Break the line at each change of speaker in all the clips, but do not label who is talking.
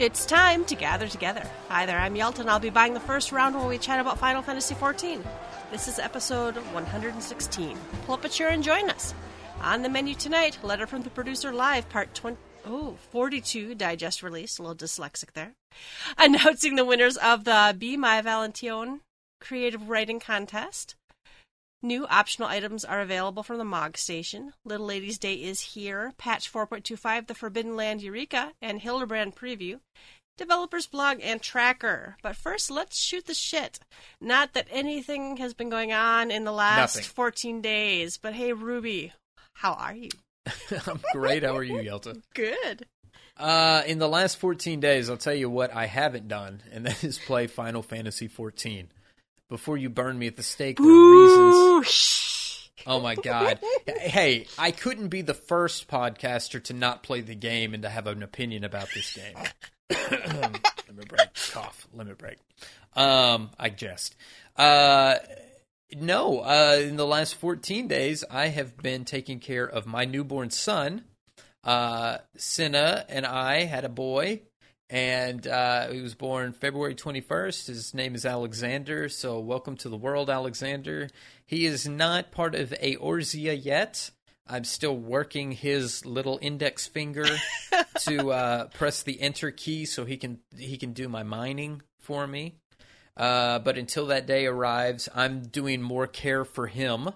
It's time to gather together. Hi there, I'm Yelton. I'll be buying the first round when we chat about Final Fantasy XIV. This is episode 116. Pull up a chair and join us. On the menu tonight, Letter from the Producer Live, part 20. Oh, 42 digest release, a little dyslexic there. Announcing the winners of the Be My Valentine Creative Writing Contest. New optional items are available from the MOG station. Little Ladies Day is here. Patch 4.25, The Forbidden Land Eureka, and Hildibrand Preview. Developers blog and tracker. But first, let's shoot the shit. Not that anything has been going on in the last
Nothing.
14 days, but hey, Ruby, how are you?
I'm great. How are you, Yelta?
Good.
Uh, in the last 14 days, I'll tell you what I haven't done, and that is play Final Fantasy 14. Before you burn me at the stake, there are reasons. Oh my god! hey, I couldn't be the first podcaster to not play the game and to have an opinion about this game. limit break. Cough. Limit break. Um, I jest. Uh, no. Uh, in the last 14 days, I have been taking care of my newborn son. Uh, Cinna and I had a boy, and uh, he was born February 21st. His name is Alexander. So, welcome to the world, Alexander. He is not part of Eorzea yet. I'm still working his little index finger to uh, press the enter key so he can he can do my mining for me. Uh, but until that day arrives, I'm doing more care for him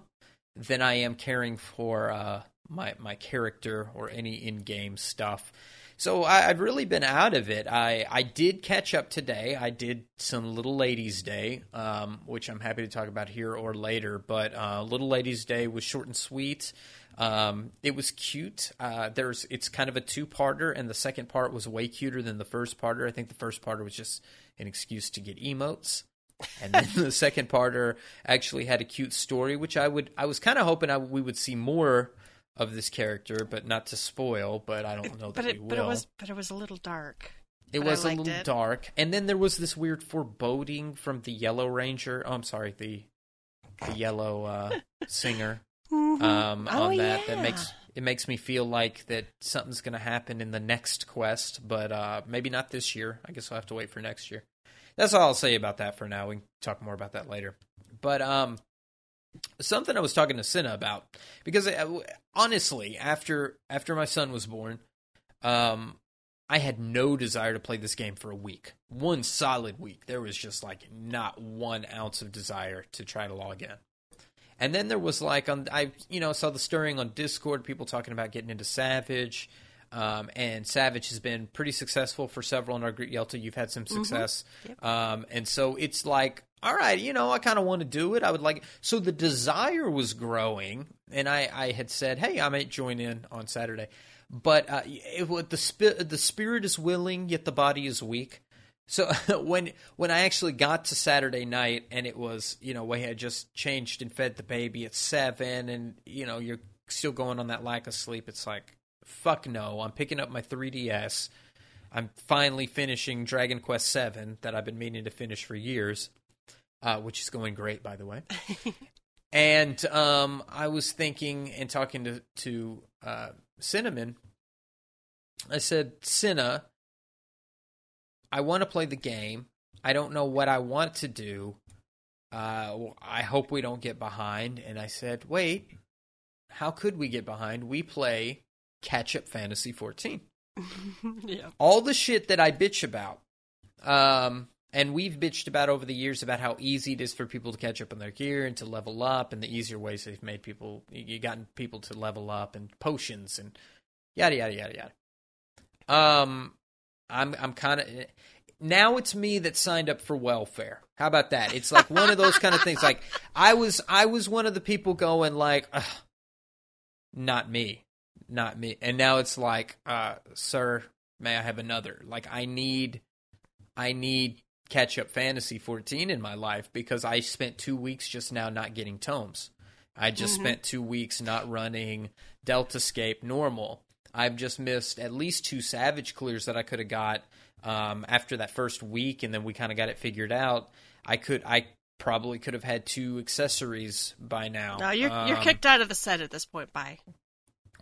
than I am caring for uh, my my character or any in-game stuff. So I, I've really been out of it. I, I did catch up today. I did some Little Ladies Day, um, which I'm happy to talk about here or later. But uh, Little Ladies Day was short and sweet. Um, it was cute. Uh, there's it's kind of a two-parter, and the second part was way cuter than the first parter. I think the first parter was just an excuse to get emotes. and then the second parter actually had a cute story, which I would I was kind of hoping I, we would see more of this character, but not to spoil. But I don't know that
But
we
it,
will.
but it was, but it was a little dark.
It
but
was a little
it.
dark, and then there was this weird foreboding from the Yellow Ranger. Oh, I'm sorry, the the Yellow uh, singer um,
Oh,
on that.
yeah.
That makes it makes me feel like that something's going to happen in the next quest, but uh, maybe not this year. I guess I'll have to wait for next year. That's all I'll say about that for now. We can talk more about that later. But um, something I was talking to Cinna about because uh, honestly, after after my son was born, um, I had no desire to play this game for a week. One solid week. There was just like not one ounce of desire to try to log in. And then there was like on I you know saw the stirring on Discord, people talking about getting into Savage, um, and Savage has been pretty successful for several in our group. Yelta, you've had some success, um, and so it's like, all right, you know, I kind of want to do it. I would like so the desire was growing, and I I had said, hey, I might join in on Saturday, but uh, it, the the spirit is willing, yet the body is weak. So when when I actually got to Saturday night and it was you know we had just changed and fed the baby at seven and you know you're still going on that lack of sleep, it's like fuck no. I'm picking up my 3ds. I'm finally finishing Dragon Quest Seven that I've been meaning to finish for years, uh, which is going great by the way. and um, I was thinking and talking to to uh, Cinnamon. I said, Cinna, I want to play the game. I don't know what I want to do. Uh, I hope we don't get behind. And I said, wait, how could we get behind? We play Catch Up Fantasy 14
yeah.
all the shit that I bitch about, um, and we've bitched about over the years about how easy it is for people to catch up on their gear and to level up, and the easier ways they've made people, you gotten people to level up, and potions and yada yada yada yada. Um, I'm I'm kind of now it's me that signed up for welfare. How about that? It's like one of those kind of things. Like I was I was one of the people going like, not me not me. And now it's like, uh, sir, may I have another? Like I need I need catch up fantasy 14 in my life because I spent 2 weeks just now not getting tomes. I just spent 2 weeks not running Deltascape normal. I've just missed at least two savage clears that I could have got um, after that first week and then we kind of got it figured out. I could I probably could have had two accessories by now.
No, you're you're
Um,
kicked out of the set at this point. Bye.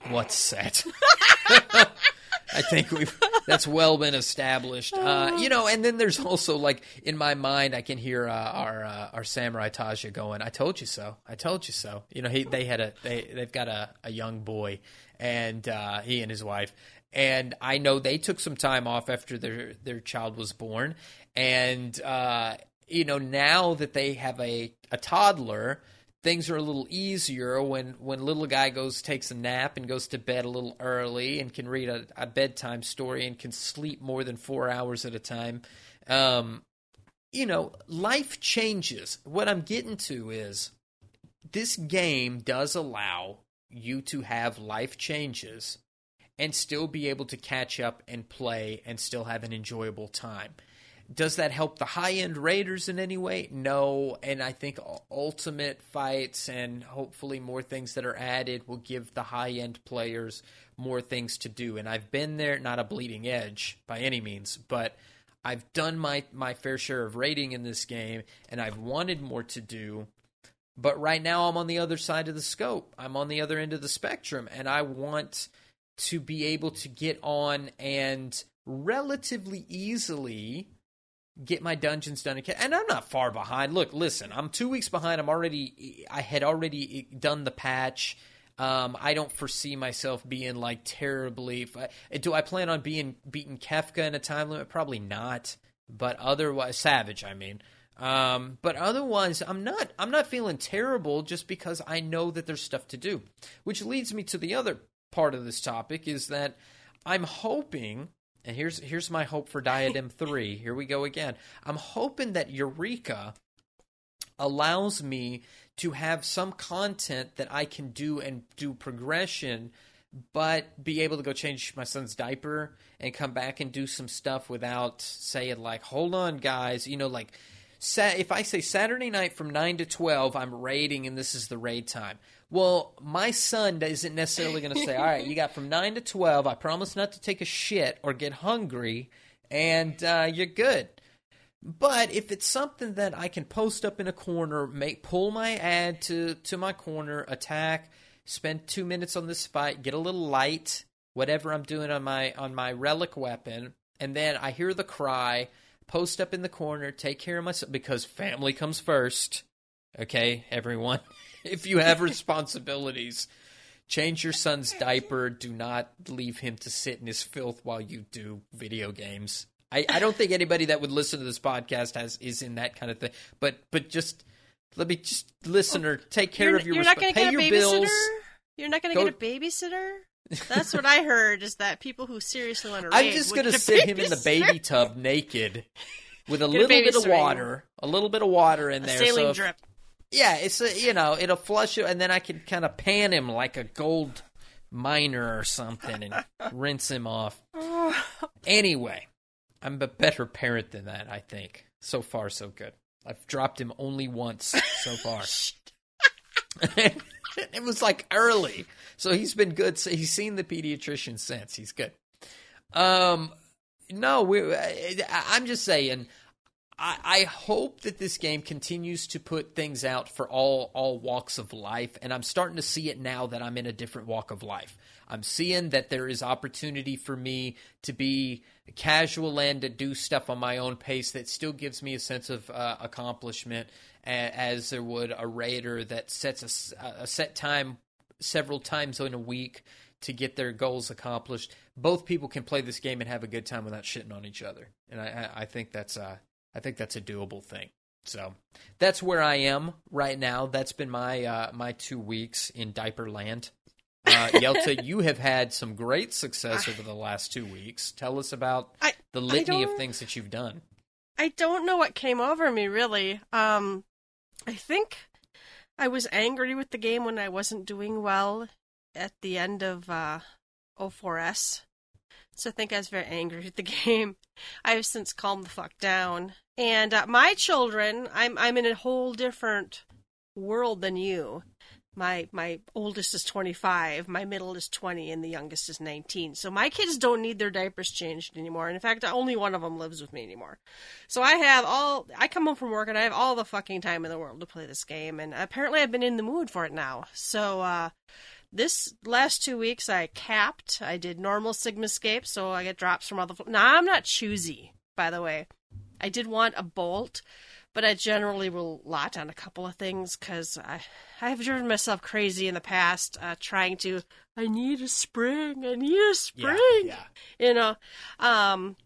What set? I think we've that's well been established. Uh, you know, and then there's also like in my mind, I can hear uh, our uh, our samurai Taja going, "I told you so. I told you so." You know, he they had a they they've got a, a young boy, and uh, he and his wife, and I know they took some time off after their their child was born, and uh, you know now that they have a a toddler things are a little easier when when little guy goes takes a nap and goes to bed a little early and can read a, a bedtime story and can sleep more than four hours at a time. Um, you know, life changes. What I'm getting to is this game does allow you to have life changes and still be able to catch up and play and still have an enjoyable time. Does that help the high end Raiders in any way? No. And I think ultimate fights and hopefully more things that are added will give the high end players more things to do. And I've been there, not a bleeding edge by any means, but I've done my, my fair share of raiding in this game and I've wanted more to do. But right now I'm on the other side of the scope. I'm on the other end of the spectrum and I want to be able to get on and relatively easily get my dungeons done and i'm not far behind. Look listen i'm two weeks behind. I'm already i had already done the patch. Um, i don't foresee myself being like terribly do i plan on being beating kefka in a time limit? Probably not but otherwise savage i mean. Um, but otherwise i'm not i'm not feeling terrible just because i know that there's stuff to do. Which leads me to the other part of this topic is that i'm hoping and here's here's my hope for Diadem 3. Here we go again. I'm hoping that Eureka allows me to have some content that I can do and do progression but be able to go change my son's diaper and come back and do some stuff without saying like hold on guys you know like if i say saturday night from 9 to 12 i'm raiding and this is the raid time well, my son isn't necessarily going to say, "All right, you got from nine to twelve. I promise not to take a shit or get hungry, and uh, you're good." But if it's something that I can post up in a corner, make pull my ad to to my corner, attack, spend two minutes on this fight, get a little light, whatever I'm doing on my on my relic weapon, and then I hear the cry, post up in the corner, take care of myself because family comes first. Okay, everyone. if you have responsibilities, change your son's diaper. Do not leave him to sit in his filth while you do video games. I, I don't think anybody that would listen to this podcast has is in that kind of thing. But but just let me just listener oh, take care
you're,
of your
you're
resp-
not gonna
pay
get a babysitter?
bills.
You're not going to
Go-
get a babysitter? That's what I heard. Is that people who seriously want to?
I'm
raid
just gonna
get a
sit him in the baby tub naked with a
Get a
little bit of water, a little bit of water in
A
there.
sailing
so if-
drip.
Yeah, it's a, you know it'll flush it, and then I can kind of pan him like a gold miner or something, and rinse him off. Anyway, I'm a better parent than that. I think so far so good. I've dropped him only once so far. it was like early, so he's been good. So he's seen the pediatrician since. He's good. Um, no, we. I, I'm just saying. I, I hope that this game continues to put things out for all all walks of life, and I'm starting to see it now that I'm in a different walk of life. I'm seeing that there is opportunity for me to be casual and to do stuff on my own pace that still gives me a sense of uh, accomplishment, a- as there would a raider that sets a set time several times in a week to get their goals accomplished. Both people can play this game and have a good time without shitting on each other, and I, I I think that's uh I think that's a doable thing. So that's where I am right now. That's been my uh, my two weeks in diaper land. Uh, Yelta, you have had some great success over the last two weeks. Tell us about
I-
the litany of things that you've done.
I don't know what came over me really. Um, I think I was angry with the game when I wasn't doing well at the end of uh, O4S. So I think I was very angry with the game. I have since calmed the fuck down. And uh, my children, I'm I'm in a whole different world than you. My my oldest is 25, my middle is 20, and the youngest is 19. So my kids don't need their diapers changed anymore. And in fact, only one of them lives with me anymore. So I have all I come home from work and I have all the fucking time in the world to play this game and apparently I've been in the mood for it now. So uh this last two weeks I capped. I did normal Sigma Sigmascape, so I get drops from all the. Now I'm not choosy, by the way. I did want a bolt, but I generally will lot on a couple of things because I I have driven myself crazy in the past uh, trying to. I need a spring. I need a spring.
Yeah,
You know, um,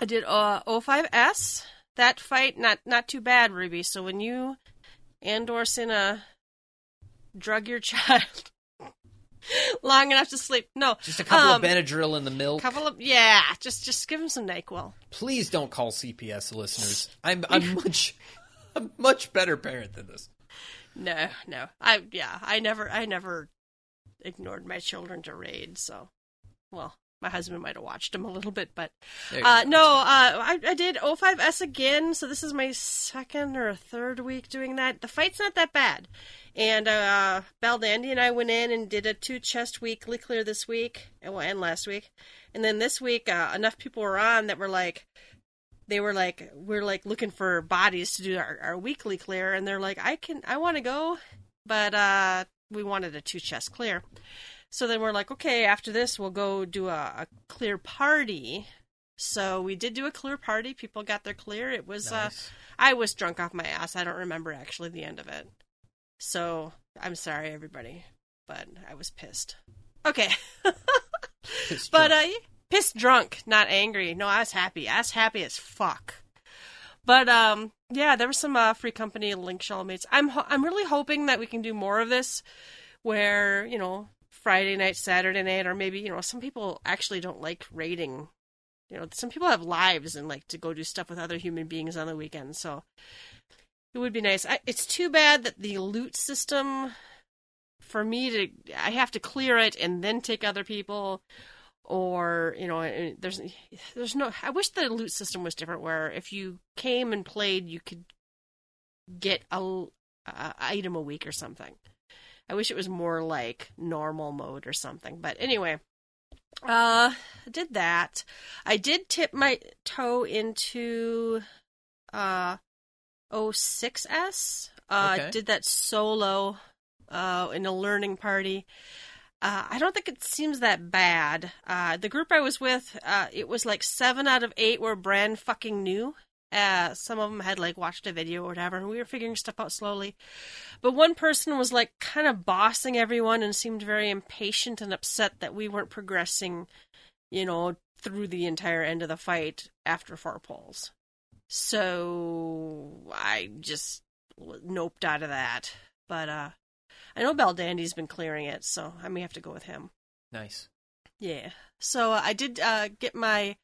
I did uh, O5S. That fight not not too bad, Ruby. So when you Andor Cinna drug your child long enough to sleep, no,
Just a couple
Um,
of Benadryl in the milk.
couple of yeah, just just give him some Nyquil.
Please don't call CPS, listeners. I'm I'm much I'm much better parent than this.
No, no, I yeah, I never I never ignored my children to raid. So, well, my husband might have watched them a little bit, but Uh, no, uh, I, I did O5S again, so this is my second or third week doing that. The fight's not that bad. And uh, Baldandy and I went in and did a two chest weekly clear this week, and, well, and last week. And then this week, uh, enough people were on that were like, they were like, we're like looking for bodies to do our, our weekly clear, and they're like, I can, I want to go, but uh, we wanted a two chest clear. So then we're like, okay, after this, we'll go do a, a clear party. So we did do a clear party. People got their clear. It was, uh,
Nice.
I was drunk off my ass. I don't remember actually the end of it. So I'm sorry, everybody, but I was pissed. Okay.
Pissed
But
drunk.
uh, pissed drunk, not angry. No, I was happy. I was happy as fuck. But um, yeah, there was some uh, free company link shell mates. I'm ho- I'm really hoping that we can do more of this, where you know Friday night, Saturday night, or maybe you know some people actually don't like raiding. You know, some people have lives and like to go do stuff with other human beings on the weekend. So it would be nice. I, it's too bad that the loot system for me to I have to clear it and then take other people or you know there's there's no I wish the loot system was different where if you came and played you could get a, a item a week or something. I wish it was more like normal mode or something. But anyway, uh did that. I did tip my toe into uh O6S. Uh
Okay.
did that solo uh in a learning party. Uh, I don't think it seems that bad. Uh, the group I was with, uh, it was like seven out of eight were brand fucking new. Uh, some of them had like watched a video or whatever, and we were figuring stuff out slowly. But one person was like kind of bossing everyone and seemed very impatient and upset that we weren't progressing, you know, through the entire end of the fight after four polls. So I just noped out of that. But uh, I know Bell Baldandy's been clearing it, so I may have to go with him.
nice.
Yeah. So uh, I did uh, get my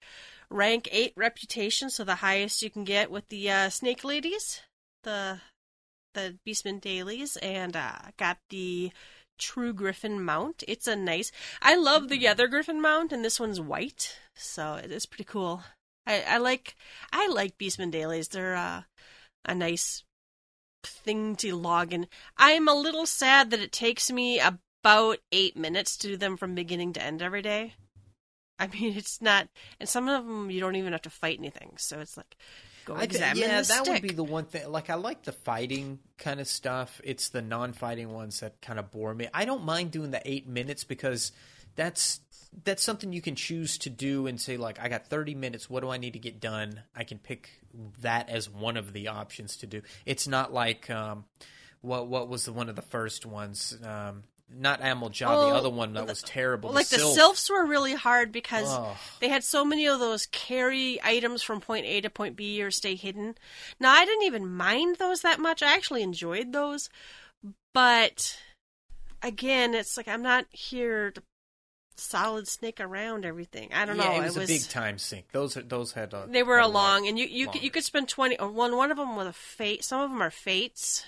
rank eight reputation, so the highest you can get with the uh, snake ladies, the the Beastman dailies, and uh, got the True Griffin mount. It's a nice. I love the other Griffin mount, and this one's white, so it is pretty cool. I, I like I like Beastman dailies. They're uh, a nice thing to log in. I'm a little sad that it takes me about eight minutes to do them from beginning to end every day. I mean, it's not, and some of them you don't even have to fight anything. So it's like, go examine
yeah, that
stick.
would be the one thing. Like, I like the fighting kind of stuff. It's the non-fighting ones that kind of bore me. I don't mind doing the eight minutes because that's that's something you can choose to do and say like, I got thirty minutes. What do I need to get done? I can pick that as one of the options to do. It's not like um, what what was the one of the first ones. Um, not Amalj'aa,
Oh,
the other one that was terrible.
Well, like the
Sylph.
sylphs were really hard because
Ugh.
they had so many of those carry items from point A to point B or stay hidden. Now, I didn't even mind those that much. I actually enjoyed those, but again, it's like I'm not here to solid snake around everything. I don't
yeah,
know.
it was, a big time sink. Those those had a,
They were a long, and you you
long.
could, you could spend twenty. Or one one of them with a fate. Some of them are fates.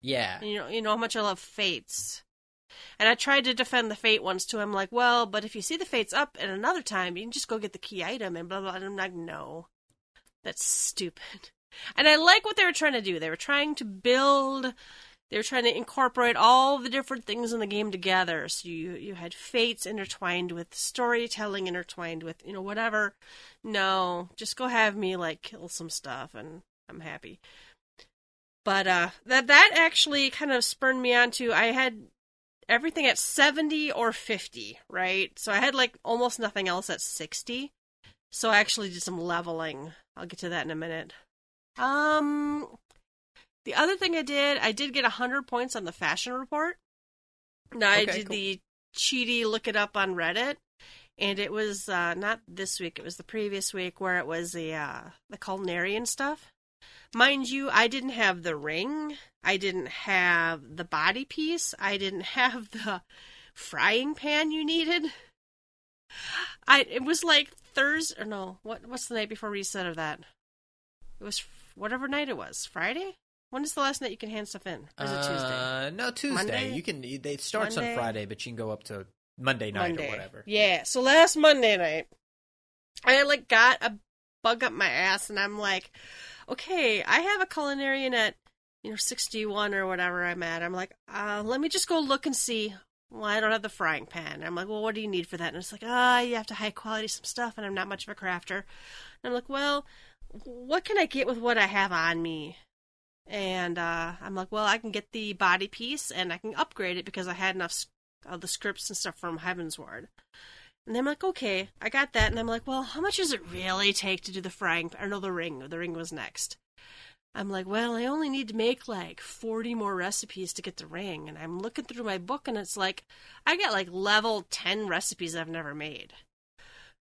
yeah.
You know you know how much I love fates. And I tried to defend the fate ones too. I'm like, well, but if you see the fates up at another time, you can just go get the key item and blah blah. And I'm like, no, that's stupid. And I like what they were trying to do. They were trying to build. They were trying to incorporate all the different things in the game together. So you you had fates intertwined with storytelling, intertwined with you know whatever. No, just go have me like kill some stuff, and I'm happy. But uh, that that actually kind of spurred me on to I had everything at 70 or 50, right? So I had like almost nothing else at 60. So I actually did some leveling. I'll get to that in a minute. Um the other thing I did, I did get 100 points on the fashion report. Now I did
cool.
the cheaty look it up on Reddit and it was uh not this week, it was the previous week where it was the uh the culinary and stuff. Mind you, I didn't have the ring. I didn't have the body piece. I didn't have the frying pan you needed. I it was like Thursday or no, what what's the night before reset of that? It was whatever night it was. Friday? When is the last night you can hand stuff in? Or is it Tuesday?
Uh, no, Tuesday.
Monday?
You can. It starts
Monday?
on Friday, but you can go up to Monday night
Monday.
or whatever.
Yeah. So last Monday night, I like got a bug up my ass, and I'm like, okay, I have a culinarian at you know 61 or whatever I'm at. I'm like, uh, let me just go look and see. Well, I don't have the frying pan. I'm like, well, what do you need for that? And it's like, ah, you have to high quality some stuff, and I'm not much of a crafter. And I'm like, well, what can I get with what I have on me? And uh, I'm like, well, I can get the body piece, and I can upgrade it because I had enough of the scripts and stuff from Heavensward. And I'm like, okay, I got that. And I'm like, well, how much does it really take to do the frying? Or no, the ring. The ring was next. I'm like, well, I only need to make like 40 more recipes to get the ring. And I'm looking through my book, and it's like, I got like level 10 recipes I've never made.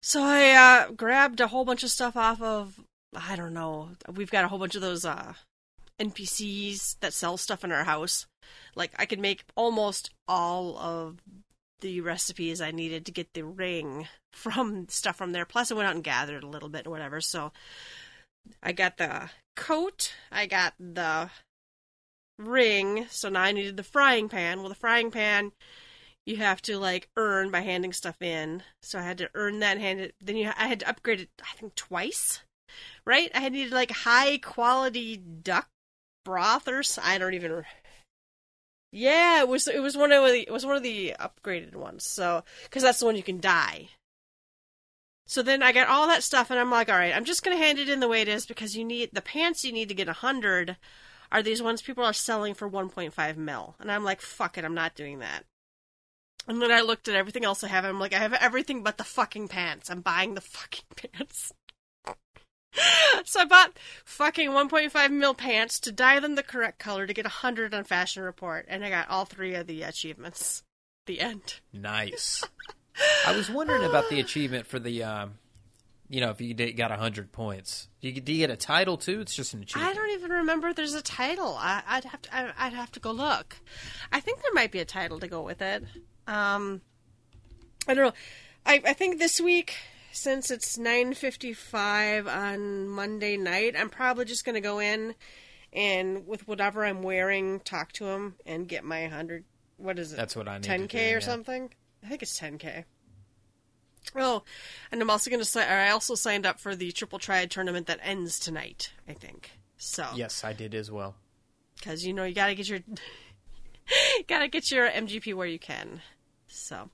So I uh, grabbed a whole bunch of stuff off of, I don't know, we've got a whole bunch of those uh, NPCs that sell stuff in our house. Like, I could make almost all of the recipes I needed to get the ring from stuff from there. Plus, I went out and gathered a little bit and whatever. So I got the coat, I got the ring. So now I needed the frying pan. Well, the frying pan you have to like earn by handing stuff in. So I had to earn that and hand it. Then you, I had to upgrade it. I think twice, right? I had needed like high quality duck broth or I don't even. Yeah, it was it was one of the it was one of the upgraded ones. So because that's the one you can dye. So then I got all that stuff, and I'm like, all right, I'm just gonna hand it in the way it is because you need the pants you need to get a hundred are these ones people are selling for 1.5 mil, and I'm like, fuck it, I'm not doing that. And then I looked at everything else I have, I'm like, I have everything but the fucking pants. I'm buying the fucking pants. so I bought fucking 1.5 mil pants to dye them the correct color to get 100 on Fashion Report, and I got all three of the achievements. The end.
Nice. I was wondering about the achievement for the, um, you know, if you did, got hundred points, do you, do you get a title too? It's just an achievement.
I don't even remember if there's a title. I, I'd have to. I, I'd have to go look. I think there might be a title to go with it. Um, I don't know. I I think this week, since it's nine fifty five on Monday night, I'm probably just gonna go in and with whatever I'm wearing, talk to him and get my hundred. What is it?
That's what I need.
ten
to
k
do,
or
yeah.
something. I think it's ten k. Oh, and I'm also gonna say I also signed up for the Triple Triad tournament that ends tonight. I think so.
Yes, I did as well.
because you know you gotta get your gotta get your MGP where you can. So,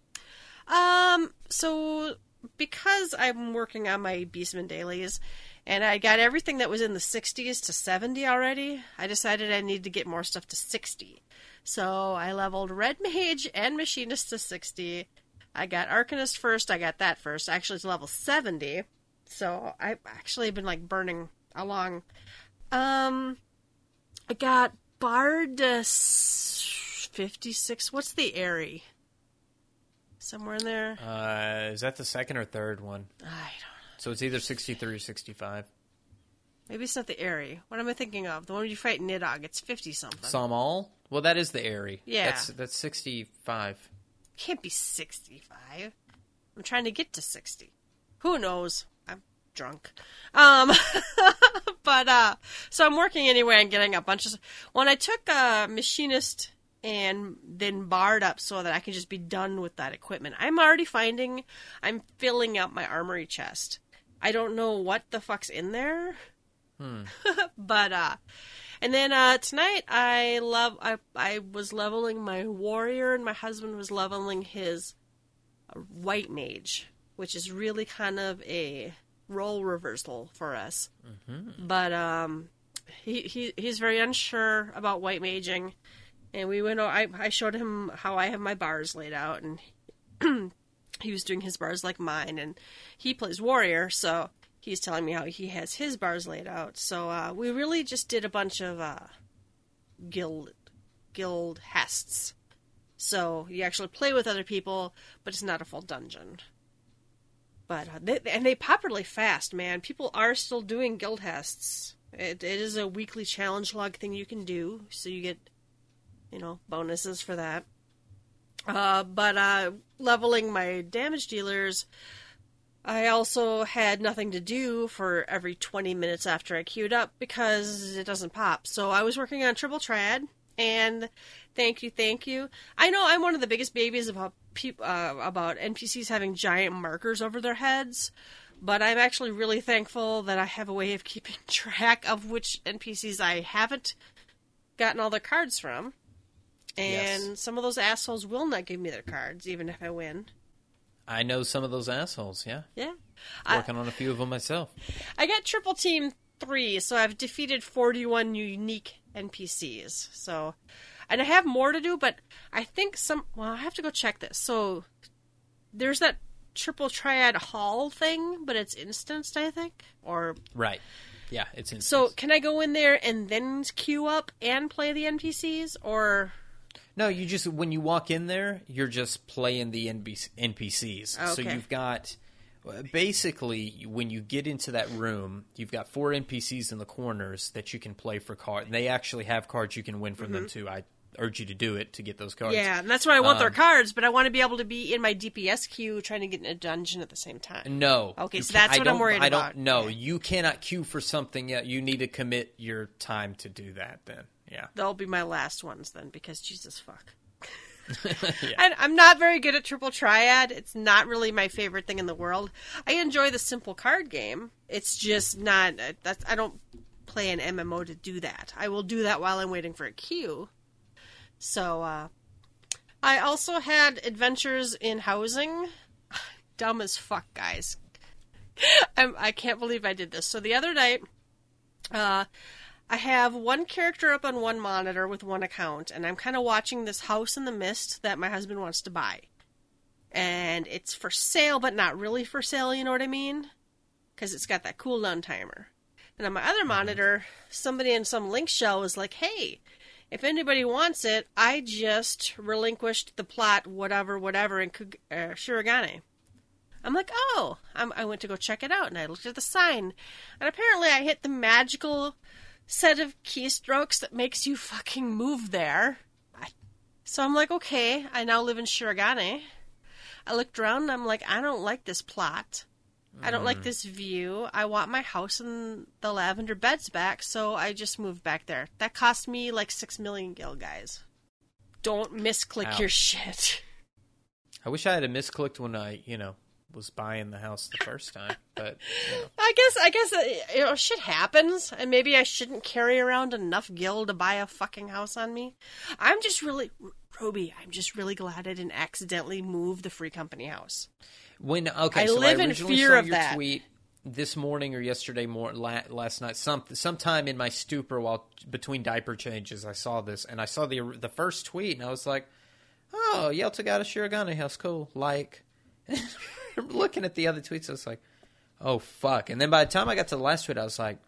um, so because I'm working on my Beastman dailies, and I got everything that was in the 60s to 70 already, I decided I needed to get more stuff to 60. So I leveled Red Mage and Machinist to 60. I got Arcanist first. I got that first. Actually, it's level 70. So I've actually been like burning along. Um, I got Bard uh, 56. What's the Aery? Somewhere in there?
Uh, is that the second or third one?
I don't know.
So it's either sixty-three or sixty-five.
Maybe it's not the Aery. What am I thinking of? The one where you fight Nidhogg. It's 50 something.
Sohm Al. Well, that is the Aery.
Yeah.
that's that's sixty-five.
Can't be 65. I'm trying to get to 60. Who knows? I'm drunk. Um, but, uh, so I'm working anyway and getting a bunch of. When I took a Machinist and then barred up so that I can just be done with that equipment, I'm already finding I'm filling out my armory chest. I don't know what the fuck's in there. but, uh, and then uh, tonight, I love. I I was leveling my warrior, and my husband was leveling his uh, white mage, which is really kind of a role reversal for us. But um, he he he's very unsure about white maging, and we went. I I showed him how I have my bars laid out, and he was doing his bars like mine, and he plays warrior, so he's telling me how he has his bars laid out. So uh, we really just did a bunch of uh, guild guild hests. So you actually play with other people, but it's not a full dungeon. But uh, they, and they pop really fast, man. People are still doing guild hests. It, it is a weekly challenge log thing you can do, so you get, you know, bonuses for that. Uh, but uh, leveling my damage dealers, I also had nothing to do for every 20 minutes after I queued up because it doesn't pop. So I was working on Triple Triad, and thank you, thank you. I know I'm one of the biggest babies about peop- uh, about NPCs having giant markers over their heads, but I'm actually really thankful that I have a way of keeping track of which NPCs I haven't gotten all their cards from. And
Yes.
some of those assholes will not give me their cards, even if I win.
I know some of those assholes. Yeah,
Yeah. I,
working on a few of them myself.
I got triple team three, so I've defeated 41 unique NPCs. So, and I have more to do, but I think some. Well, I have to go check this. So, there's that triple triad hall thing, but it's instanced, I think. Or
Right. Yeah, it's in.
so, can I go in there and then queue up and play the NPCs, or
No, you just when you walk in there, you're just playing the NBC, NPCs. So you've got basically when you get into that room, you've got four NPCs in the corners that you can play for cards. And They actually have cards you can win from them too. I urge you to do it to get those cards.
Mm-hmm. yeah, and that's why I want their
Um,
cards. But I want to be able to be in my DPS queue trying to get in a dungeon at the same time.
No.
Okay, so that's what I'm worried
I don't. No, you cannot queue for something yet. You need to commit your time to do that. Then, yeah.
They'll be my last ones then, because Jesus fuck.
Yeah.
And I'm not very good at triple triad. It's not really my favorite thing in the world. I enjoy the simple card game. It's just not. That's I don't play an MMO to do that. I will do that while I'm waiting for a queue. So uh, I also had adventures in housing. Dumb as fuck, guys. I'm, I can't believe I did this. So the other night, uh, I have one character up on one monitor with one account, and I'm kind of watching this house in the mist that my husband wants to buy. And it's for sale, but not really for sale, you know what I mean? Because it's got that cooldown timer. And on my other monitor, somebody in some link shell was like, hey, if anybody wants it, I just relinquished the plot, whatever, whatever, in Kug- uh. I'm like, oh, I'm, I went to go check it out, and I looked at the sign, and apparently I hit the magical set of keystrokes that makes you fucking move there. So I'm like, okay, I now live in Shirogane. I looked around, and I'm like, I don't like this plot. I don't like mm. this view. I want my house and the lavender beds back, so I just moved back there. That cost me like six million gil, guys. Don't misclick
Ow.
your shit.
I wish I had a misclicked when I, you know, was buying the house the first time. But you know,
I guess I guess uh, you know shit happens, and maybe I shouldn't carry around enough gil to buy a fucking house on me. I'm just really, Roby. I'm just really glad I didn't accidentally move the free company house.
when okay,
I
so
live
I
in fear
saw
of
your
that.
tweet this morning or yesterday more la- last night. Some sometime in my stupor while between diaper changes, I saw this and I saw the the first tweet and I was like, oh, Yelta got a Shirogane house, cool. Like, looking at the other tweets, I was like, oh fuck. And then by the time I got to the last tweet, I was like,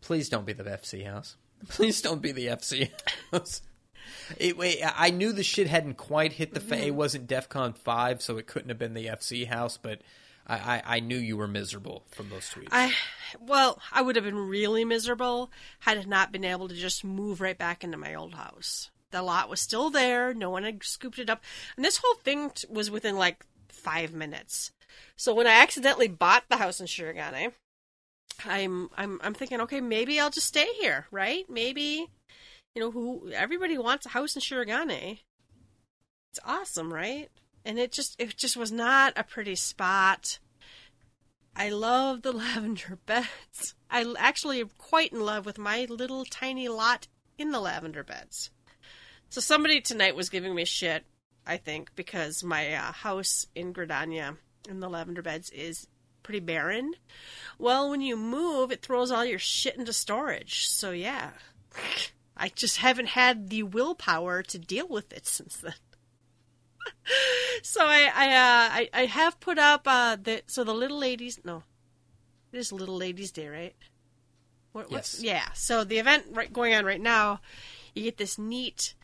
please don't be the FC house. Please don't be the FC house. It, wait, I knew the shit hadn't quite hit the. Fa- it wasn't DefCon five, so it couldn't have been the FC house. But I, I, I knew you were miserable from those tweets.
I, well, I would have been really miserable had I not been able to just move right back into my old house. The lot was still there. No one had scooped it up, and this whole thing t- was within like five minutes. So when I accidentally bought the house in Shirogane, I'm I'm I'm thinking, okay, maybe I'll just stay here, right? Maybe, you know, who everybody wants a house in Shirogane. It's awesome, right? And it just it just was not a pretty spot. I love the lavender beds. I actually am quite in love with my little tiny lot in the lavender beds. So somebody tonight was giving me shit, I think, because my uh, house in Gridania in the lavender beds is pretty barren. Well, when you move, it throws all your shit into storage. So yeah, I just haven't had the willpower to deal with it since then. so I I, uh, I I have put up uh the so the little ladies no, it is Little Ladies Day, right? What,
Yes.
Yeah. So the event right, going on right now, you get this neat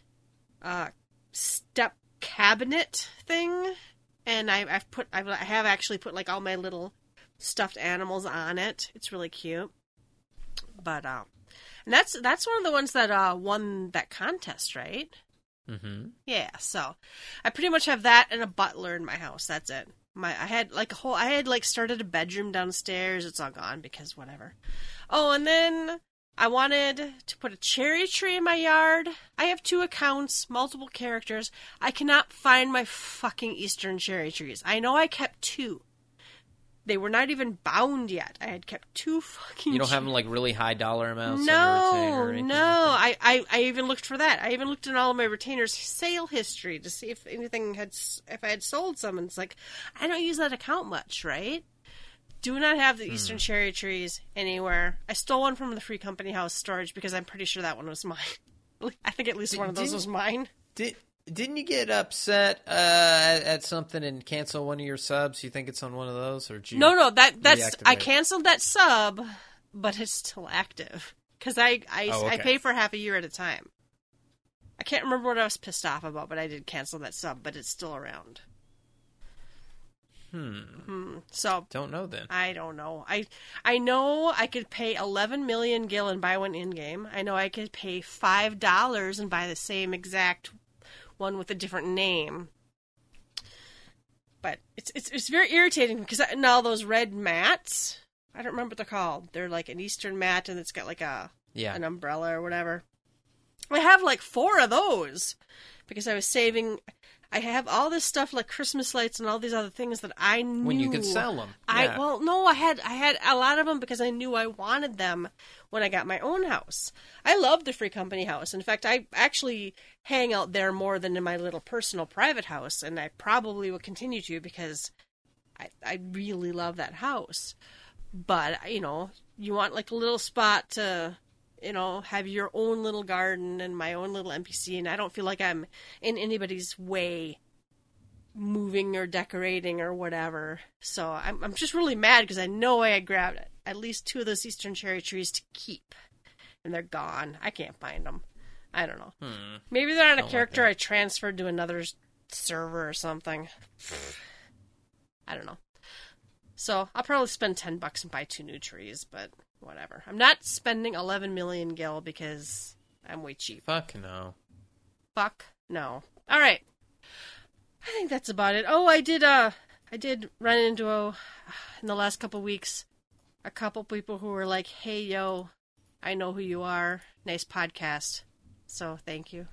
uh step cabinet thing, and I, I've put I've, I have actually put like all my little stuffed animals on it. It's really cute. But um, and that's that's one of the ones that uh won that contest, right?
Mm-hmm.
Yeah, so I pretty much have that and a butler in my house. That's it. My I had like a whole I had like started a bedroom downstairs. It's all gone because whatever. Oh, and then I wanted to put a cherry tree in my yard. I have two accounts, multiple characters. I cannot find my fucking Eastern cherry trees. I know I kept two. They were not even bound yet. I had kept two fucking.
You don't have them like really high dollar amounts. on your retainer or
no, no.
like?
I, I, I even looked for that. I even looked in all of my retainers' sale history to see if anything had, if I had sold some. And it's like, I don't use that account much, right? Do not have the
Hmm.
Eastern cherry trees anywhere. I stole one from the Free Company House storage because I'm pretty sure that one was mine. I think at least one of those was mine.
Did didn't you get upset uh, at, at something and cancel one of your subs? You think it's on one of those, or did you
No, no, that that's I canceled that sub, but it's still active because I I,
Oh,
I pay for half a year at a time. I can't remember what I was pissed off about, but I did cancel that sub, but it's still around. Hmm. So
Don't know then.
I don't know. I I know I could pay eleven million gil and buy one in game. I know I could pay five dollars and buy the same exact one with a different name. But it's it's it's very irritating because now those red mats. I don't remember what they're called. They're like an Eastern mat and it's got like a
Yeah,
an umbrella or whatever. I have like four of those because I was saving. I have all this stuff like Christmas lights and all these other things that I knew
when you could sell them.
I
yeah.
well no, I had I had a lot of them because I knew I wanted them when I got my own house. I love the free company house. In fact, I actually hang out there more than in my little personal private house, and I probably will continue to because I I really love that house. But you know, you want like a little spot to you know have your own little garden and my own little NPC, and I don't feel like I'm in anybody's way moving or decorating or whatever. So I'm I'm just really mad because I know I grabbed at least two of those eastern cherry trees to keep, and they're gone. I can't find them. I don't know. Maybe they're on a
Hmm. Don't like
character. I transferred to another server or something. I don't know. So I'll probably spend ten bucks and buy two new trees, but whatever. I'm not spending eleven million gil because I'm way cheap.
Fuck no.
Fuck no. All right. I think that's about it. Oh, I did. Uh, I did run into a in the last couple weeks a couple people who were like, "Hey, yo, I know who you are. Nice podcast." So thank you.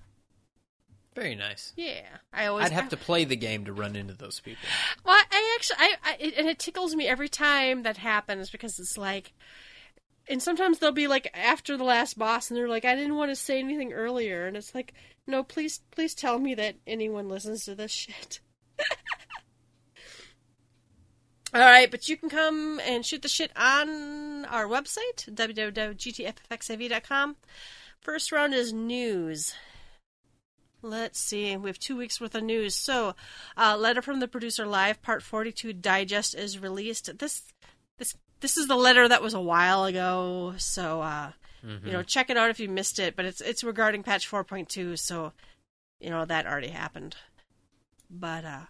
Very nice.
Yeah, I always.
I'd have to play the game to run into those people.
Well, I actually, I, I it, and it tickles me every time that happens because it's like, and sometimes they'll be like after the last boss, and they're like, I didn't want to say anything earlier, and it's like, no, please, please tell me that anyone listens to this shit. All right, but you can come and shoot the shit on our website, www.gtffxiv.com. First round is news. Let's see. We have two weeks worth of news. So, uh, letter from the producer live, part forty-two digest is released. This, this, this is the letter that was a while ago. So, uh, you know, check it out if you missed it. But it's it's regarding patch four point two. So, you know that already happened. But uh,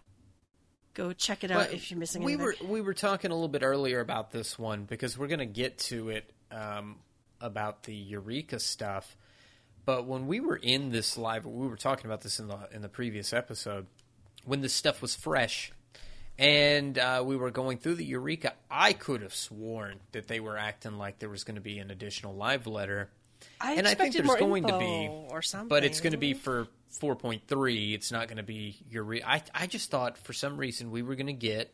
go check it out if you're missing
we
anything.
were we were talking a little bit earlier about this one because we're going to get to it um, about the Eureka stuff. But when we were in this live, we were talking about this in the in the previous episode when this stuff was fresh, and uh, we were going through the Eureka. I could have sworn that they were acting like there was going to be an additional live letter,
I
and I think there's going to be,
or something,
but it's going to be for 4.3. It's not going to be Eureka. I I just thought for some reason we were going to get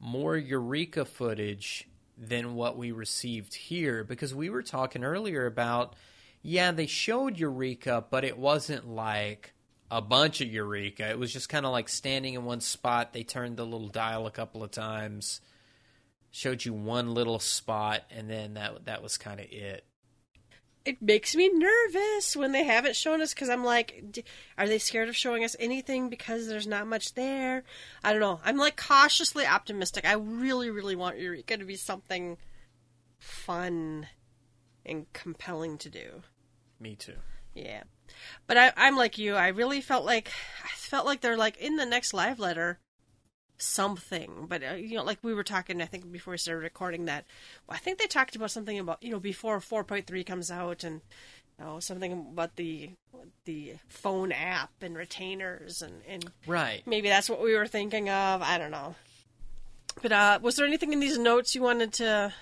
more Eureka footage than what we received here because we were talking earlier about yeah they showed Eureka, but it wasn't like a bunch of Eureka. It was just kind of like standing in one spot. They turned the little dial a couple of times, showed you one little spot, and then that that was kind of it.
it makes me nervous when they haven't shown us because I'm like, d- are they scared of showing us anything because there's not much there? I don't know. I'm like cautiously optimistic. I really, really want Eureka to be something fun and compelling to do.
Me too.
Yeah, but I, I'm like you. I really felt like I felt like they're like in the next live letter something. But uh, you know, like we were talking, I think before we started recording that, well, I think they talked about something about you know before 4.3 comes out and you know something about the the phone app and retainers and and
Right.
maybe that's what we were thinking of. I don't know. But uh, was there anything in these notes you wanted to?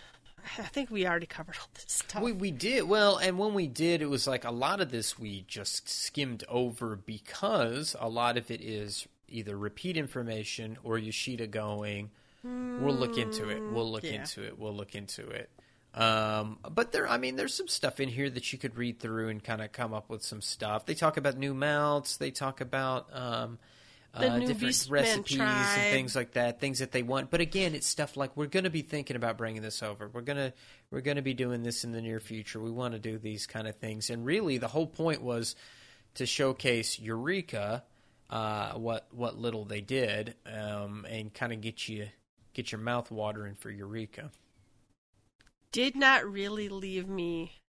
I think we already covered all this stuff.
We we did well, and when we did, it was like a lot of this we just skimmed over because a lot of it is either repeat information or Yoshida going, "We'll look into it. We'll look
yeah.
into it. We'll look into it." Um, but there, I mean, there's some stuff in here that you could read through and kind of come up with some stuff. They talk about new mounts. They talk about um, uh,
new
different
Beastman
recipes
tribe.
and things like that, things that they want. But again, it's stuff like we're going to be thinking about bringing this over. We're gonna we're going to be doing this in the near future. We want to do these kind of things, and really, the whole point was to showcase Eureka, uh, what what little they did, um, and kind of get you get your mouth watering for Eureka.
did not really leave me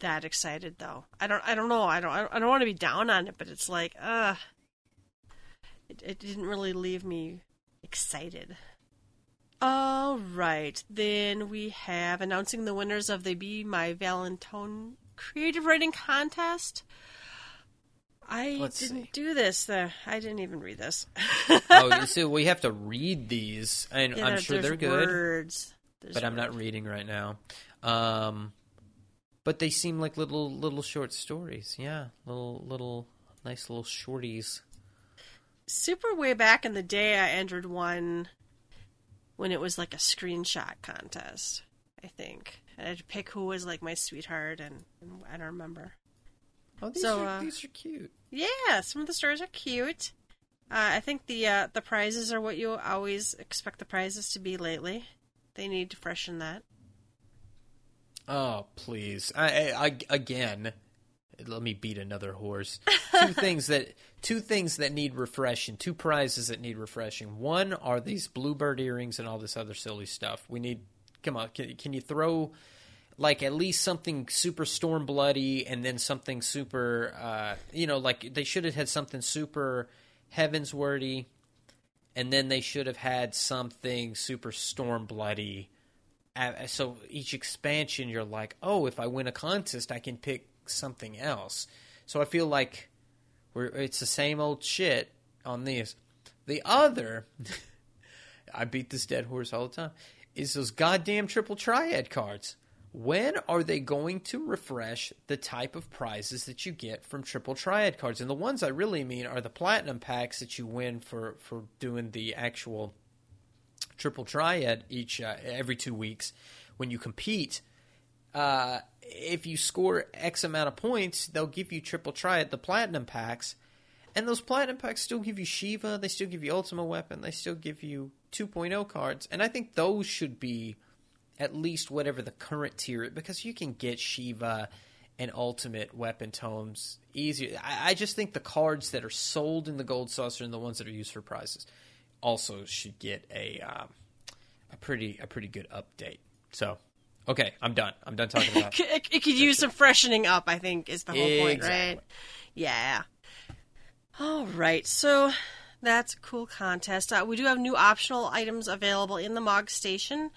that excited though. I don't I don't know. I don't I don't want to be down on it, but it's like uh it, it didn't really leave me excited. All right. Then we have announcing the winners of the Be My Valentine creative writing contest. I
Let's
didn't
see.
do this. Uh, I didn't even read this.
oh, you see, we have to read these, and
Yeah,
I'm sure they're good.
Words. There's
but I'm not reading right now. Um, but they seem like little little short stories. Yeah, little little nice little shorties.
Super way back in the day I entered one when it was like a screenshot contest, I think. And I had to pick who was like my sweetheart and, and I don't remember.
Oh, these
So,
are
uh,
these are cute.
Yeah, some of the stories are cute. Uh, I think the uh, the prizes are what you always expect the prizes to be lately. They need to freshen that.
Oh, please! I, I, I again. Let me beat another horse. Two things that two things that need refreshing. Two prizes that need refreshing. One are these bluebird earrings and all this other silly stuff. We need. Come on, can, can you throw like at least something super storm bloody and then something super uh you know like they should have had something super heavens wordy and then they should have had something super storm bloody so each expansion you're like oh if i win a contest i can pick something else. So i feel like we're it's the same old shit on these the other i beat this dead horse all the time is those goddamn triple triad cards. When are they going to refresh the type of prizes that you get from triple triad cards? And the ones i really mean are the platinum packs that you win for for doing the actual triple triad each uh, every two weeks when you compete. Uh, if you score x amount of points they'll give you triple triad the platinum packs and those platinum packs still give you shiva they still give you ultimate weapon they still give you 2.0 cards and i think those should be at least whatever the current tier because you can get shiva and ultimate weapon tomes easier I, I just think the cards that are sold in the gold saucer and the ones that are used for prizes also should get a um, a pretty a pretty good update. So, okay, I'm done. I'm done talking about.
it, it could use some freshening up, I think, is the whole point, right? Yeah. All right, so that's a cool contest. Uh, we do have new optional items available in the Mog Station.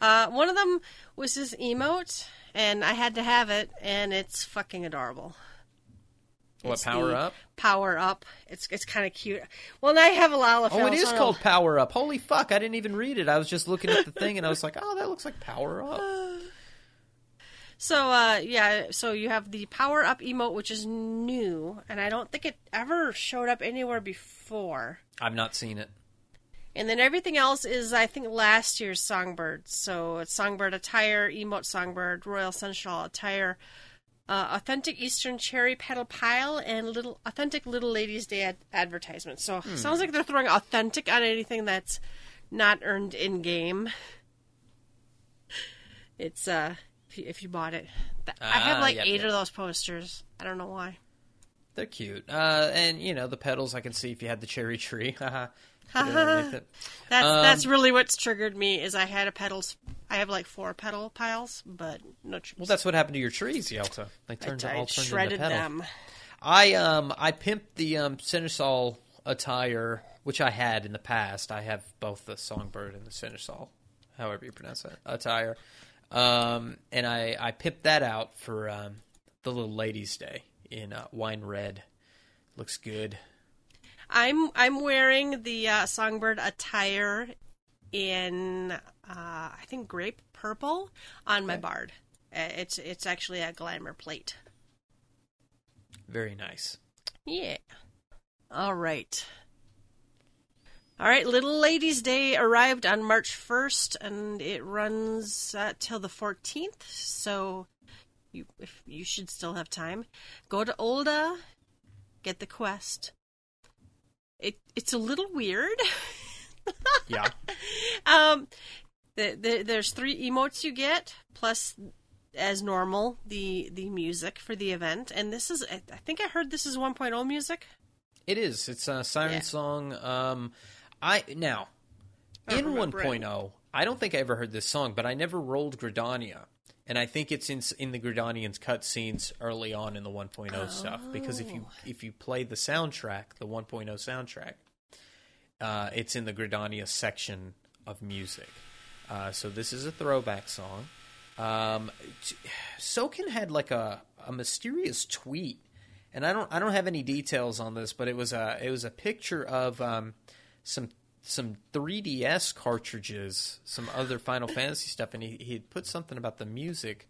Uh, one of them was this emote, and I had to have it, and it's fucking adorable.
What
It's
power up?
Power up. It's it's kind of cute. Well, now I have a lot of.
Oh, it is called power up. Holy fuck! I didn't even read it. I was just looking at the thing and I was like, oh, that looks like power up.
So uh yeah, so you have the power up emote which is new and I don't think it ever showed up anywhere before.
I've not seen it.
And then everything else is I think last year's songbird. So it's songbird attire, emote songbird, royal sunshine attire, uh, authentic eastern cherry petal pile and little authentic little ladies day ad- advertisement. So sounds like they're throwing authentic on anything that's not earned in game. It's uh If you, if you bought it, Th- I have
Ah,
like
yep,
eight
yep.
of those posters. I don't know why.
They're cute. Uh, and you know the petals. I can see if you had the cherry tree. Haha. Put it underneath it.
That's
Um,
that's really what's triggered me. Is I had a petals. I have like four petal piles, but no trees.
Well, that's what happened to your trees, Yelta. They turned
I
all turned
shredded
into petal.
them.
I um I pimped the um Seneschal attire, which I had in the past. I have both the Songbird and the Seneschal, however you pronounce that attire. Um, and I I pimped that out for um the little ladies' day in uh, wine red. Looks good.
I'm I'm wearing the uh, songbird attire in uh, I think grape purple on my
Okay.
bard. Uh, It's it's actually a glamour plate.
Very nice.
Yeah. All right. All right, Little Ladies' Day arrived on March 1st and it runs uh, till the 14th, so you if you should still have time. Go to Ul'dah, get the quest. It it's a little weird.
Yeah.
Um, the, the, there's three emotes you get plus, as normal, the the music for the event. And this is, I think I heard this is 1.0 music.
It is. It's a siren
Yeah.
song. Um, I now
I
in
remember it.
1.0, I don't think I ever heard this song, but I never rolled Gridania, and I think it's in in the Gridanians cutscenes early on in the 1.0 stuff. Because if you
Oh.
if you play the soundtrack, the 1.0 soundtrack, uh, it's in the Gridania section of music. Uh, so this is a throwback song. Um, t- Soken had like a, a mysterious tweet, and I don't I don't have any details on this, but it was a it was a picture of um, some some 3DS cartridges, some other Final Fantasy stuff, and he he had put something about the music.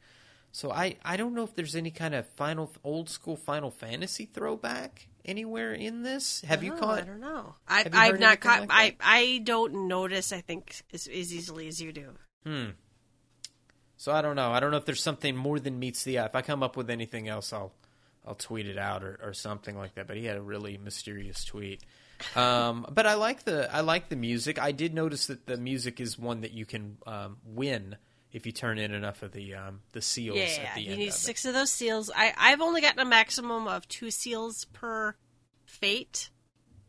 So I I don't know if there's any kind of final old school Final Fantasy throwback anywhere in this. Have you
Oh,
caught?
I don't know. I, I've not caught.
like
I? I don't notice. I think as, as easily as you do.
Hmm. So I don't know. I don't know if there's something more than meets the eye. If I come up with anything else, I'll I'll tweet it out or, or something like that. But he had a really mysterious tweet. Um, but I like the I like the music. I did notice that the music is one that you can um, win if you turn in enough of the um, the seals
Yeah,
at the
you
end
need
of
six of those seals. I I've only gotten a maximum of two seals per fate,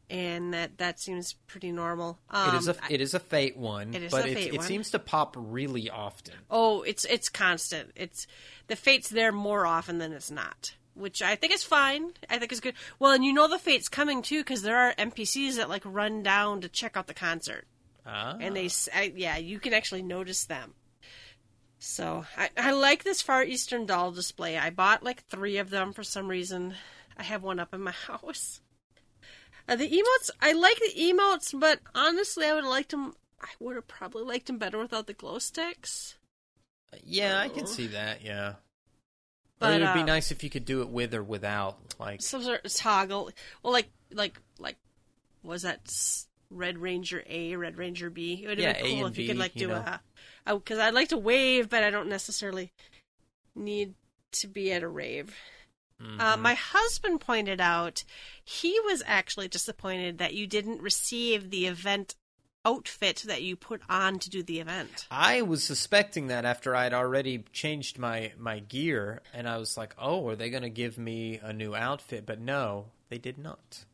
and that that seems pretty normal. Um,
It is a it is a fate one,
It is
but
a
it,
fate
it
one.
seems to pop really often.
Oh, it's it's constant. It's the fate's there more often than it's not, which I think is fine. I think is good. Well, and you know the fate's coming too because there are NPCs that like run down to check out the concert,
Ah.
and they I yeah, you can actually notice them. So I, I like this Far Eastern doll display. I bought like three of them for some reason. I have one up in my house. Uh, the emotes, I like the emotes, but honestly, I would have liked them. I would have probably liked them better without the glow sticks.
yeah, I can
Oh.
see that. Yeah.
But,
it would be
uh,
nice if you could do it with or without. Like
some sort of toggle. Well, like like like was that s- Red Ranger A, Red Ranger B? It would have
Yeah,
been
A
cool
and
if you
B,
could like
you
do
know.
a because I'd like to wave, but I don't necessarily need to be at a rave. Uh,
mhm.
my husband pointed out he was actually disappointed that you didn't receive the event outfit that you put on to do the event.
I was suspecting that after I'd already changed my my gear, and I was like, "Oh, are they going to give me a new outfit?" But no, they did not.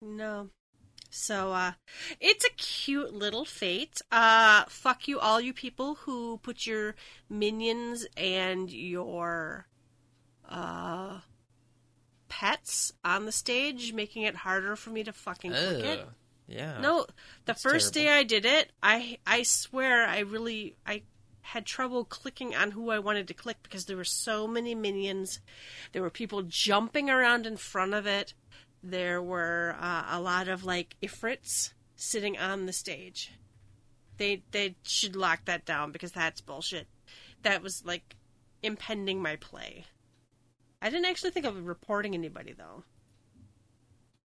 No. So uh it's a cute little fate. Uh fuck you all you people who put your minions and your uh pets on the stage making it harder for me to fucking click it.
Yeah.
No, the first
terrible.
day I did it, I I swear I really I had trouble clicking on who I wanted to click because there were so many minions. There were people jumping around in front of it. There were uh, a lot of like ifrits sitting on the stage. They they should lock that down because that's bullshit. That was like impending my play. I didn't actually think of reporting anybody though.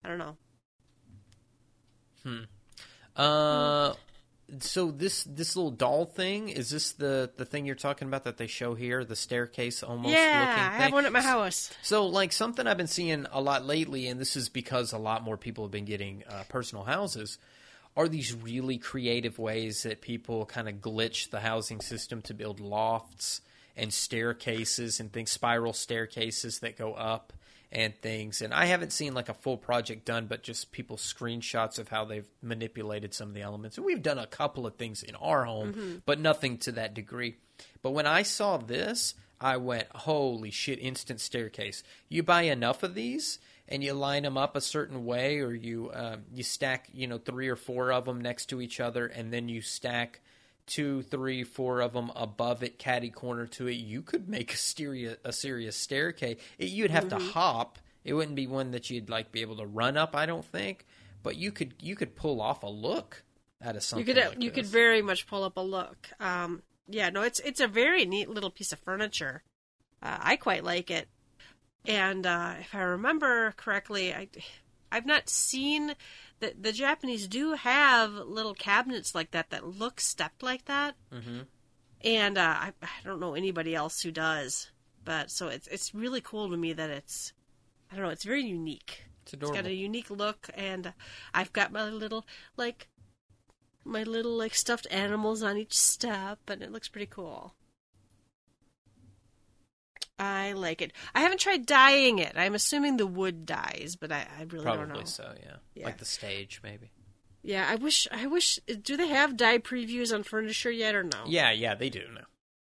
I don't know.
Uh, so this this little doll thing is this the the thing you're talking about that they show here? The staircase almost.
yeah,
looking
I
thing?
have one at my house.
So, like something I've been seeing a lot lately, and this is because a lot more people have been getting uh, personal houses, are these really creative ways that people kind of glitch the housing system to build lofts and staircases and things, spiral staircases that go up and things. And I haven't seen like a full project done, but just people's screenshots of how they've manipulated some of the elements. And we've done a couple of things in our home, but nothing to that degree. But when I saw this, I went, holy shit, instant staircase. You buy enough of these and you line them up a certain way, or you um, you stack, you know, three or four of them next to each other, and then you stack two, three, four of them above it, caddy corner to it. You could make a serious a serious staircase. It, you'd have to hop. It wouldn't be one that you'd like be able to run up. I don't think, but you could you could pull off a look out of
You could
like
you could very much pull up a look. Um, yeah, no, it's it's a very neat little piece of furniture. Uh, I quite like it, and uh, if I remember correctly, I I've not seen the the Japanese do have little cabinets like that that look stepped like that,
Mhm.
and uh, I I don't know anybody else who does, but so it's it's really cool to me that it's I don't know it's very unique.
It's
It's
adorable.
got a unique look, and I've got my little like my little like stuffed animals on each step, and it looks pretty cool. I like it. I haven't tried dyeing it. I'm assuming the wood dyes, but I, I really don't know.
Probably so, yeah.
Yeah.
Like the stage, maybe.
Yeah, I wish. I wish. Do they have dye previews on furniture yet, or no?
Yeah, yeah, they do now.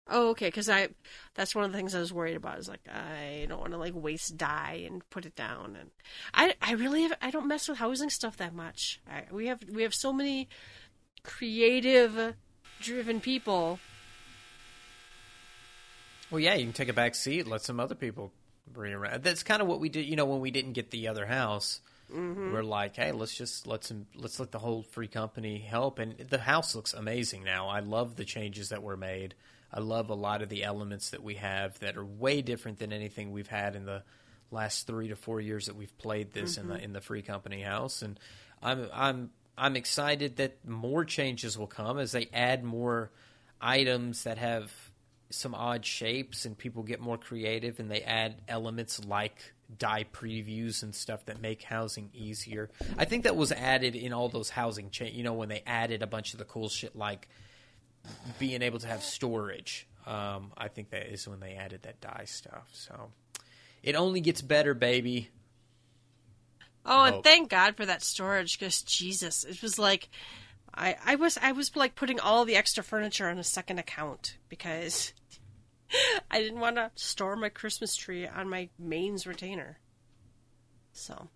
Oh, okay. Because I, that's one of the things I was worried about. Is like I don't want to like waste dye and put it down, and I, I really, have, I don't mess with housing stuff that much. I, we have, we have so many creative, driven people.
Well, yeah, you can take a back seat, let some other people bring around. That's kind of what we did, you know, when we didn't get the other house. Mm-hmm. We're like, hey, let's just let some, let's let the whole free company help. And the house looks amazing now. I love the changes that were made. I love a lot of the elements that we have that are way different than anything we've had in the last three to four years that we've played this in the mm-hmm. in the free company house. And I'm I'm I'm excited that more changes will come as they add more items that have some odd shapes and people get more creative and they add elements like dye previews and stuff that make housing easier. I think that was added in all those housing cha- you know when they added a bunch of the cool shit like being able to have storage. Um, I think that is when they added that dye stuff. So it only gets better, baby.
Oh, and thank God for that storage, because Jesus, it was like, I, I was, I was like putting all the extra furniture on a second account because I didn't want to store my Christmas tree on my mains retainer. So,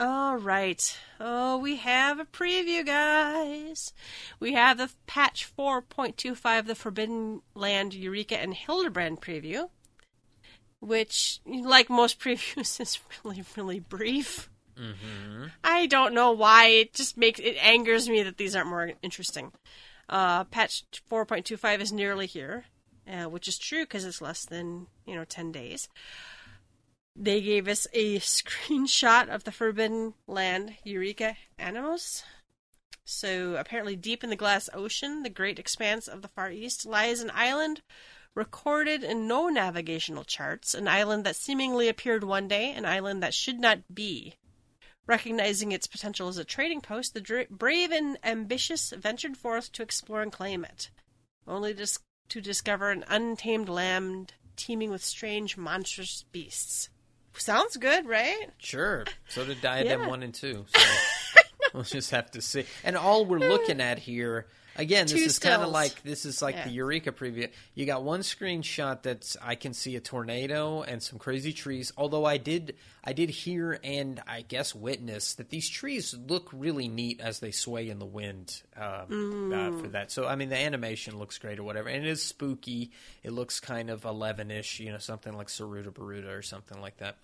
all right. Oh, we have a preview, guys. We have the patch 4.25, the Forbidden Land Eureka and Hildibrand preview, which, like most previews, is really, really brief. I don't know why. It just makes it angers me that these aren't more interesting. Uh, patch 4.25 is nearly here, uh, which is true because it's less than you know 10 days. They gave us a screenshot of the Forbidden Land Eureka Anemos. So apparently, deep in the glass ocean, the great expanse of the Far East, lies an island recorded in no navigational charts, an island that seemingly appeared one day, an island that should not be. Recognizing its potential as a trading post, the dra- brave and ambitious ventured forth to explore and claim it, only dis- to discover an untamed land teeming with strange, monstrous beasts. Sounds good, right?
Sure. So did Diadem
Yeah.
1 and 2. So we'll just have to see. And all we're looking at here, again, this
Two
is kind of like this is like
Yeah.
the Eureka preview. You got one screenshot that's I can see a tornado and some crazy trees. Although I did I did hear and I guess witness that these trees look really neat as they sway in the wind um, uh, for that. So I mean the animation looks great or whatever, and it is spooky. It looks kind of eleven ish, you know, something like Sarutabaruta or something like that.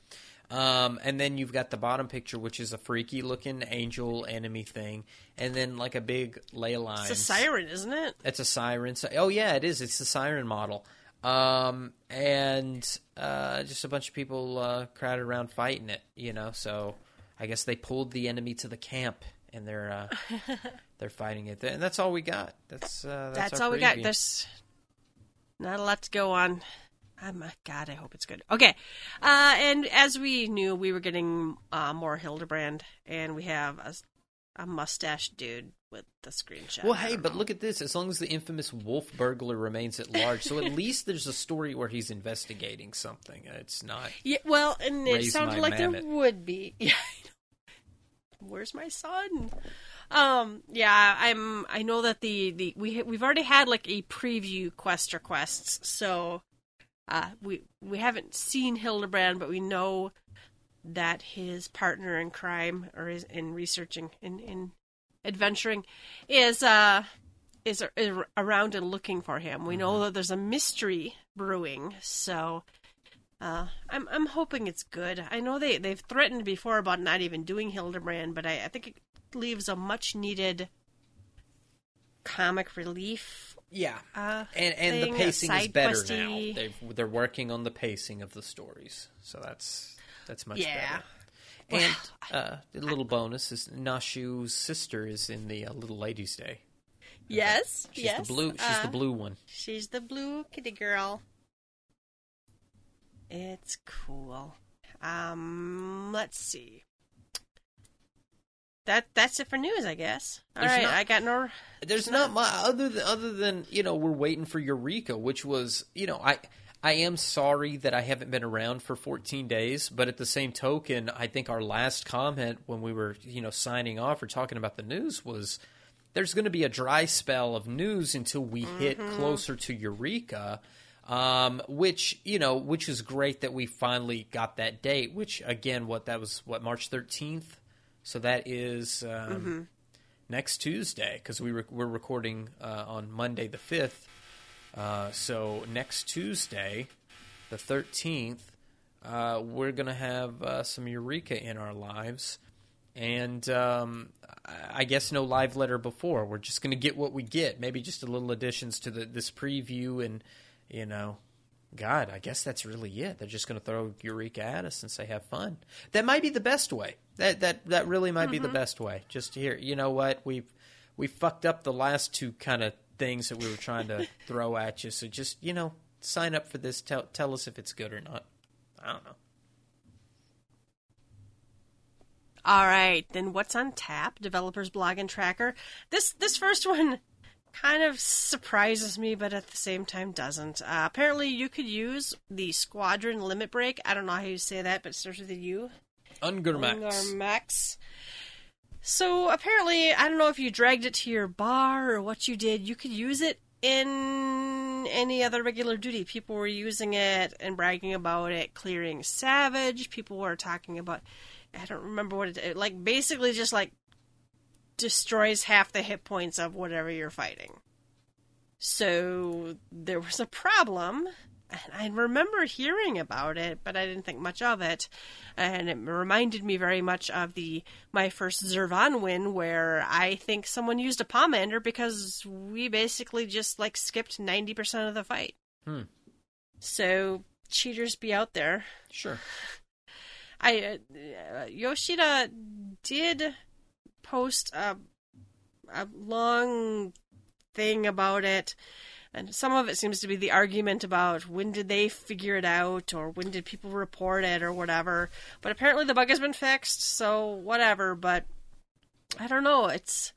Um, and then you've got the bottom picture, which is a freaky looking angel enemy thing, and then like a big ley line.
It's a siren, isn't it?
It's a siren. Oh yeah, it is. It's the siren model. Um, and uh, just a bunch of people uh, crowded around fighting it. You know, so I guess they pulled the enemy to the camp, and they're uh, they're fighting it. And that's all we got. That's uh, that's,
That's all we got. There's not a lot to go on. I'm uh, God. I hope it's good. Okay, uh, and as we knew, we were getting uh, more Hildibrand, and we have a, a mustache dude with the screenshot.
Well, hey, but
know.
look at this. As long as the infamous wolf burglar remains at large, so at least there's a story where he's investigating something. It's not.
Yeah, well, and it sounded like
mammoth.
there would be. Yeah. Where's my son? Um. Yeah. I'm. I know that the the we we've already had like a preview quest requests, so uh we we haven't seen Hildibrand, but we know that his partner in crime or is in researching in in adventuring is uh is, is around and looking for him. We know that there's a mystery brewing, so uh, I'm I'm hoping it's good. I know they they've threatened before about not even doing Hildibrand, but I, I think it leaves a much needed comic relief.
Yeah,
Uh,
and and the pacing is better
questy.
now. They've they're working on the pacing of the stories, so that's that's much
Yeah.
better. And uh, a little bonus is Nashu's sister is in the uh, Little Ladies' Day.
yes,
She's
yes.
the blue. She's
uh,
the blue one.
She's the blue kitty girl. It's cool. Um, let's see. That that's it for news, I guess. All
There's
right,
not-
I got no.
There's not much other than other than you know we're waiting for Eureka, which was you know I I am sorry that I haven't been around for 14 days, but at the same token, I think our last comment when we were you know signing off or talking about the news was there's going to be a dry spell of news until we hit closer to Eureka. Um, which you know, which is great that we finally got that date. Which again, what that was, what March thirteenth. So that is um, next Tuesday because we rec- we're recording uh, on Monday the fifth. Uh, so next Tuesday, the thirteenth, uh, we're gonna have uh, some Eureka in our lives, and um, I- I guess no live letter before. We're just gonna get what we get. Maybe just a little additions to the, this preview, and you know. God, I guess that's really it. They're just going to throw Eureka at us and say, "Have fun." That might be the best way. That that that really might be the mm-hmm. best way. Just to hear, you know what we've we fucked up the last two kind of things that we were trying to throw at you. So just you know, sign up for this. Tell tell us if it's good or not. I don't know.
All right, then what's on tap? Developers blog and tracker. This this first one kind of surprises me, but at the same time doesn't. Uh, apparently, you could use the Squadron Limit Break. I don't know how you say that, but it starts with a U.
Ungarmax.
Max. So apparently, I don't know if you dragged it to your bar or what you did. You could use it in any other regular duty. People were using it and bragging about it, clearing Savage. People were talking about. I don't remember what it, it like. Basically, just like destroys half the hit points of whatever you're fighting. So there was a problem, and I remember hearing about it, but I didn't think much of it. And it reminded me very much of the my first Zurvan win, where I think someone used a Pomander because we basically just like skipped ninety percent of the fight.
Hmm.
So cheaters be out there.
Sure.
I uh, Yoshida did post a a long thing about it, and some of it seems to be the argument about when did they figure it out or when did people report it or whatever. But apparently the bug has been fixed, so whatever. But I don't know. It's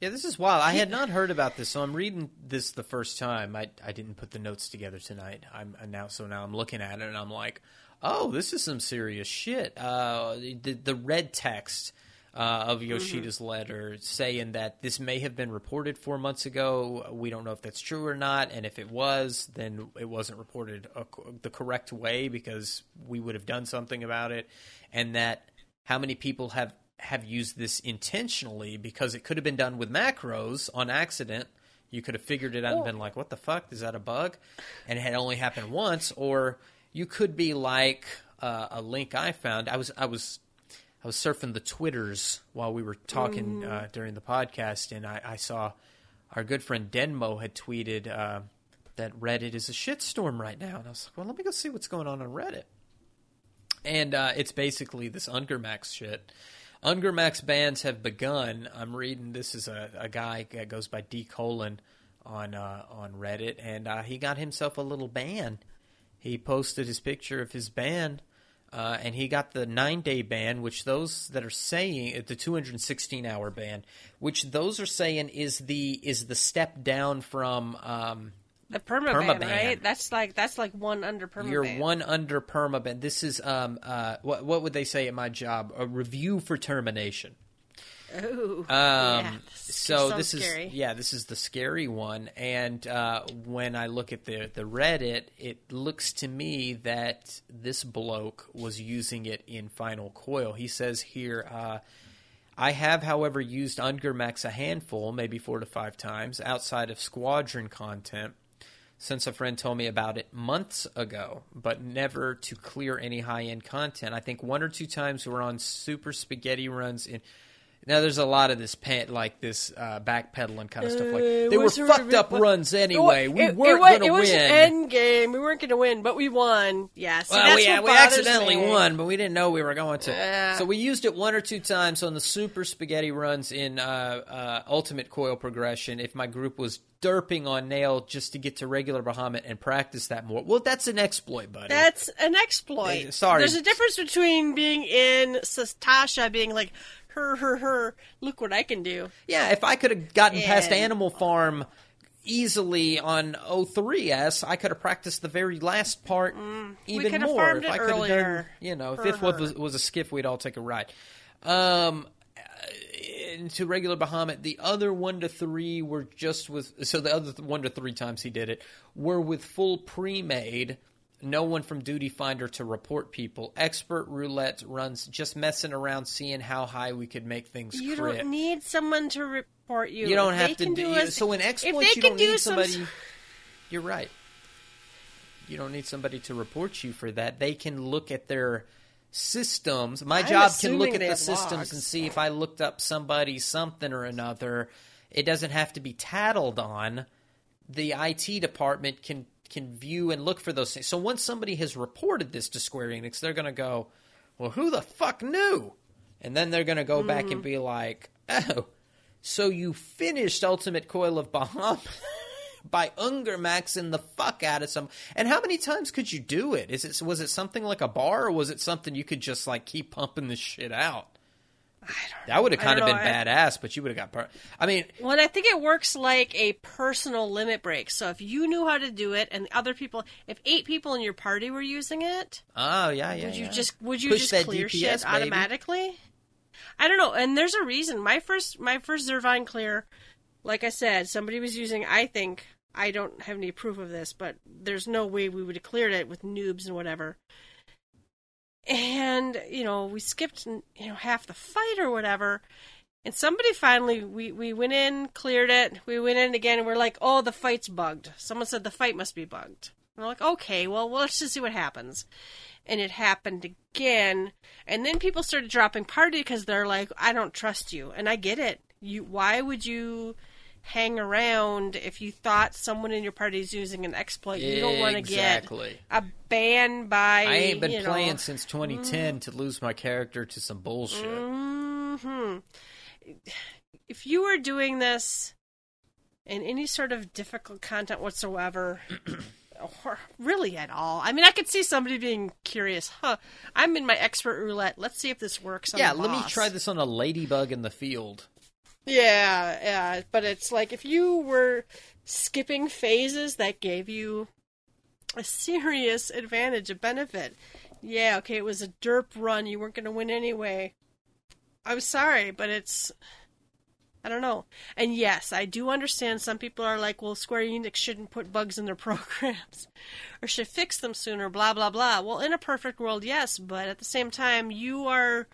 Yeah, this is wild. I had not heard about this, so I'm reading this the first time. I I didn't put the notes together tonight. I'm now so now I'm looking at it and I'm like, oh, this is some serious shit. Uh, the the red text. Uh, of Yoshida's letter saying that this may have been reported four months ago. We don't know if that's true or not, and if it was, then it wasn't reported a, the correct way because we would have done something about it. And that how many people have have used this intentionally because it could have been done with macros on accident. You could have figured it out and been like, "What the fuck? Is that a bug?" And it had only happened once. Or you could be like uh, a link I found. I was I was I was surfing the twitters while we were talking uh, during the podcast, and I, I saw our good friend Denmo had tweeted uh, that Reddit is a shitstorm right now, and I was like, "Well, let me go see what's going on on Reddit." And uh, it's basically this Ungarmax shit. Ungarmax bans have begun. I'm reading. This is a, a guy that goes by D colon on uh, on Reddit, and uh, he got himself a little ban. He posted his picture of his ban uh, and he got the nine day ban, which those that are saying uh, the 216 hour ban, which those are saying is the is the step down from um,
The permaban,
Permaban.
right? That's like that's like one under permaban.
you're one under permaban. This is um uh what what would they say at my job? A review for termination.
Ooh.
Um,
Yeah, this
so this is
scary.
yeah, this is the scary one. And uh, when I look at the the Reddit, it looks to me that this bloke was using it in Final Coil. He says here, uh, I have, however, used Ungarmax a handful, maybe four to five times, outside of Squadron content. Since a friend told me about it months ago, but never to clear any high end content. I think one or two times we're on super spaghetti runs in now there's a lot of this pan, like this uh, backpedaling kind of stuff. Like
Uh,
they were fucked up runs anyway. We
it,
weren't going to
it was
win.
an end game. We weren't going to win, but we won. Yeah, see,
well, we,
what
we accidentally
me.
won, but we didn't know we were going to.
Yeah.
So we used it one or two times on the super spaghetti runs in uh, uh, Ultimate Coil Progression. If my group was derping on nail just to get to regular Bahamut and practice that more, well, that's an exploit, buddy.
That's an exploit.
Sorry.
There's a difference between being in Tasha being like, her, her, her, look what I can do.
Yeah, if I could have gotten past Animal Farm easily on O3S, I could have practiced the very last part even
could
more. if I could have done, you know, if this was, was a skiff, we'd all take a ride. Um, into regular Bahamut, the other one to three were just with. So the other one to three times he did it were with full pre-made. No one from Duty Finder to report people. Expert roulette runs, just messing around, seeing how high we could make things.
You
crit.
don't need someone to report you.
You don't
If
have to do,
do
you- so in exploits you
can
don't
do
need
some-
somebody. You're right. You don't need somebody to report you for that. They can look at their systems. My
I'm
job can look at the systems
logs.
and see if I looked up somebody something or another. It doesn't have to be tattled on. The IT department can can view and look for those things. So once somebody has reported this to Square Enix, they're going to go, "Well, who the fuck knew?" And then they're going to go back
Mm-hmm.
and be like, "Oh, so you finished Ultimate Coil of Bahamut by Ungarmaxing the fuck out of some. And how many times could you do it? Is it was it something like a bar, or was it something you could just like keep pumping this shit out? That would have kind of been
know.
Badass, but you would have got. Per- I mean,
Well, I think it works like a personal limit break. So if you knew how to do it, and other people, if eight people in your party were using it,
oh yeah, yeah.
would you
yeah.
just would you
Push
just clear
DPS,
shit
baby.
automatically? I don't know. And there's a reason. My first my first Zurvan clear, like I said, somebody was using. I think I don't have any proof of this, but there's no way we would have cleared it with noobs and whatever. And you know, we skipped you know half the fight or whatever. And somebody finally, we, we went in, cleared it. We went in again, and we're like, oh, the fight's bugged. Someone said the fight must be bugged. And we're like, okay, well, well, let's just see what happens. And it happened again. And then people started dropping party because they're like, I don't trust you. And I get it. You, why would you hang around if you thought someone in your party is using an exploit? You don't want to get a ban by.
I ain't been
you know,
playing since 2010 to lose my character to some bullshit.
hmm If you were doing this in any sort of difficult content whatsoever, or really at all, I mean, I could see somebody being curious. Huh? I'm in my expert roulette. Let's see if this works. On
Yeah, let me try this on a ladybug in the field.
Yeah, yeah, but it's like if you were skipping phases that gave you a serious advantage, a benefit. Yeah, okay, it was a derp run. You weren't going to win anyway. I'm sorry, but it's. I don't know. And yes, I do understand some people are like, well, Square Enix shouldn't put bugs in their programs or should fix them sooner, blah, blah, blah. Well, in a perfect world, yes, but at the same time, you are.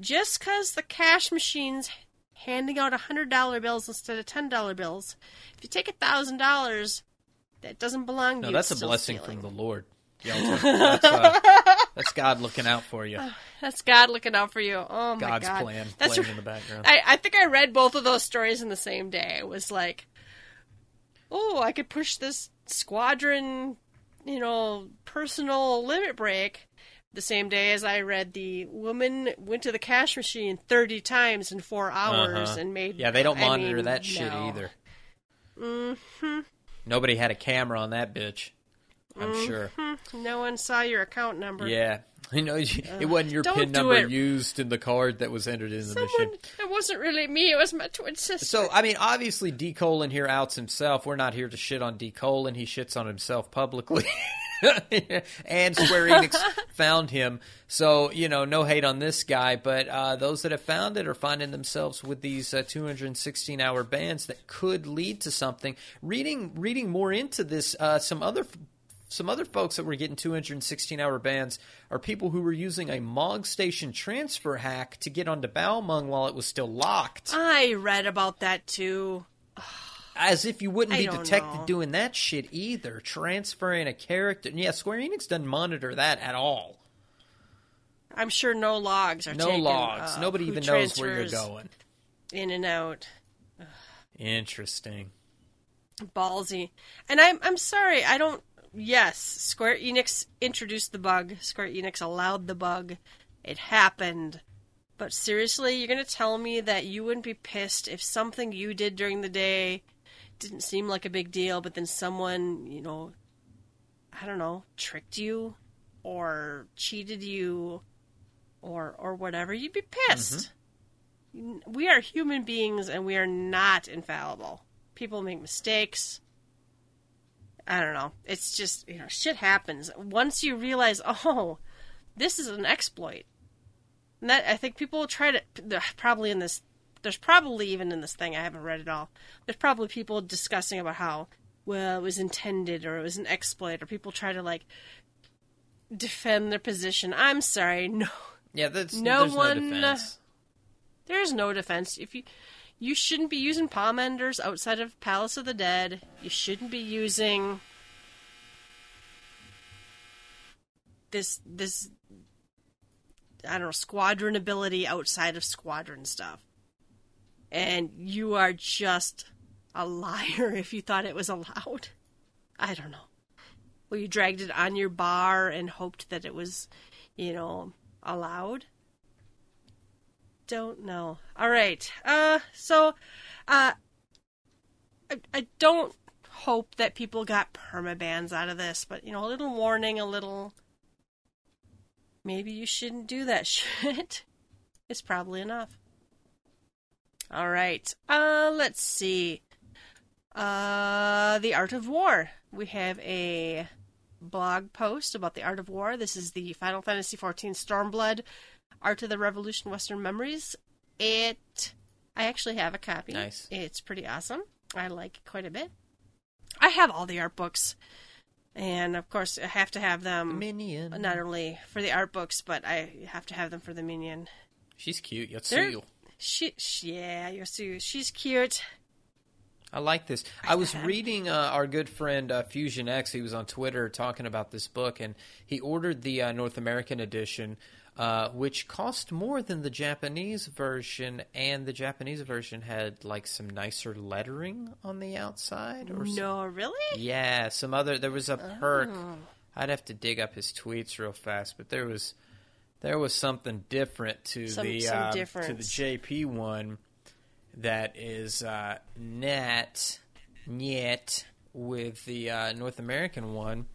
Just because the cash machine's handing out $100 bills instead of $10 bills, if you take $1,000, that doesn't belong to
No,
you.
that's a blessing
stealing.
from the Lord. That's, uh, that's God looking out for you.
That's God looking out for you. Oh my god.
God's
God.
plan
That's
playing in the background.
I, I think I read both of those stories in the same day. It was like, oh, I could push this squadron, you know, personal limit break. The same day as I read the woman went to the cash machine 30 times in four hours
Uh-huh.
and made.
Yeah, they don't
I
monitor
mean,
that shit
no.
either.
Mm-hmm.
Nobody had a camera on that bitch. I'm sure.
No one saw your account number.
Yeah, I know you, it wasn't your
don't
pin number
it.
used in the card that was entered in the machine.
it wasn't really me. It was my twin sister.
So I mean, obviously, D Colon here outs himself. We're not here to shit on D Colon. He shits on himself publicly. and Square Enix found him. So, you know, no hate on this guy, but uh, those that have found it are finding themselves with these uh, 216 hour bans that could lead to something. Reading reading more into this, uh, some other some other folks that were getting 216 hour bans are people who were using a Mog Station transfer hack to get onto Balmung while it was still locked.
I read about that too.
As if you wouldn't
I
be detected
know.
doing that shit either. Transferring a character. Yeah, Square Enix doesn't monitor that at all.
I'm sure no logs are
No
taken,
logs.
uh,
Nobody even knows where you're going.
In and out.
Interesting.
ballsy. And I'm I'm sorry, I don't yes, Square Enix introduced the bug. Square Enix allowed the bug. It happened. But seriously, you're going to tell me that you wouldn't be pissed if something you did during the day didn't seem like a big deal, but then someone, you know, I don't know, tricked you or cheated you or or whatever, you'd be pissed. Mm-hmm. We are human beings and we are not infallible. People make mistakes. I don't know. It's just, you know, shit happens. Once you realize, oh, this is an exploit. And that I think people try to they're probably in this there's probably even in this thing, I haven't read it all. There's probably people discussing about how well it was intended or it was an exploit or people try to like defend their position. I'm sorry, no
Yeah, that's
No
there's
one-
no defense.
there's no defense. If you you shouldn't be using pomanders outside of Palace of the Dead. You shouldn't be using this this I don't know squadron ability outside of squadron stuff. And you are just a liar if you thought it was allowed. I don't know. Well, you dragged it on your bar and hoped that it was, you know, allowed don't know. All right. Uh so uh I, I don't hope that people got permabans out of this, but you know, a little warning, a little maybe you shouldn't do that shit. It's probably enough. All right. Uh let's see. Uh The Art of War. We have a blog post about the Art of War. This is the Final Fantasy XIV Stormblood Art of the Revolution Western Memories. It I actually have a copy.
Nice.
It's pretty awesome. I like it quite a bit. I have all the art books. And of course I have to have them
Minion.
not only for the art books, but I have to have them for the minion.
She's cute. Yotsuyu.
She, she yeah, Yosu, she's cute.
I like this. I was reading uh, our good friend uh, Fusion X. He was on Twitter talking about this book, and he ordered the uh, North American edition, uh, which cost more than the Japanese version, and the Japanese version had like some nicer lettering on the outside. Or some-
No, really?
yeah, some other. There was a perk.
Oh.
I'd have to dig up his tweets real fast, but there was there was something different to
Some-
the
some
uh, to the. JP one that is uh, net net with the uh, North American one,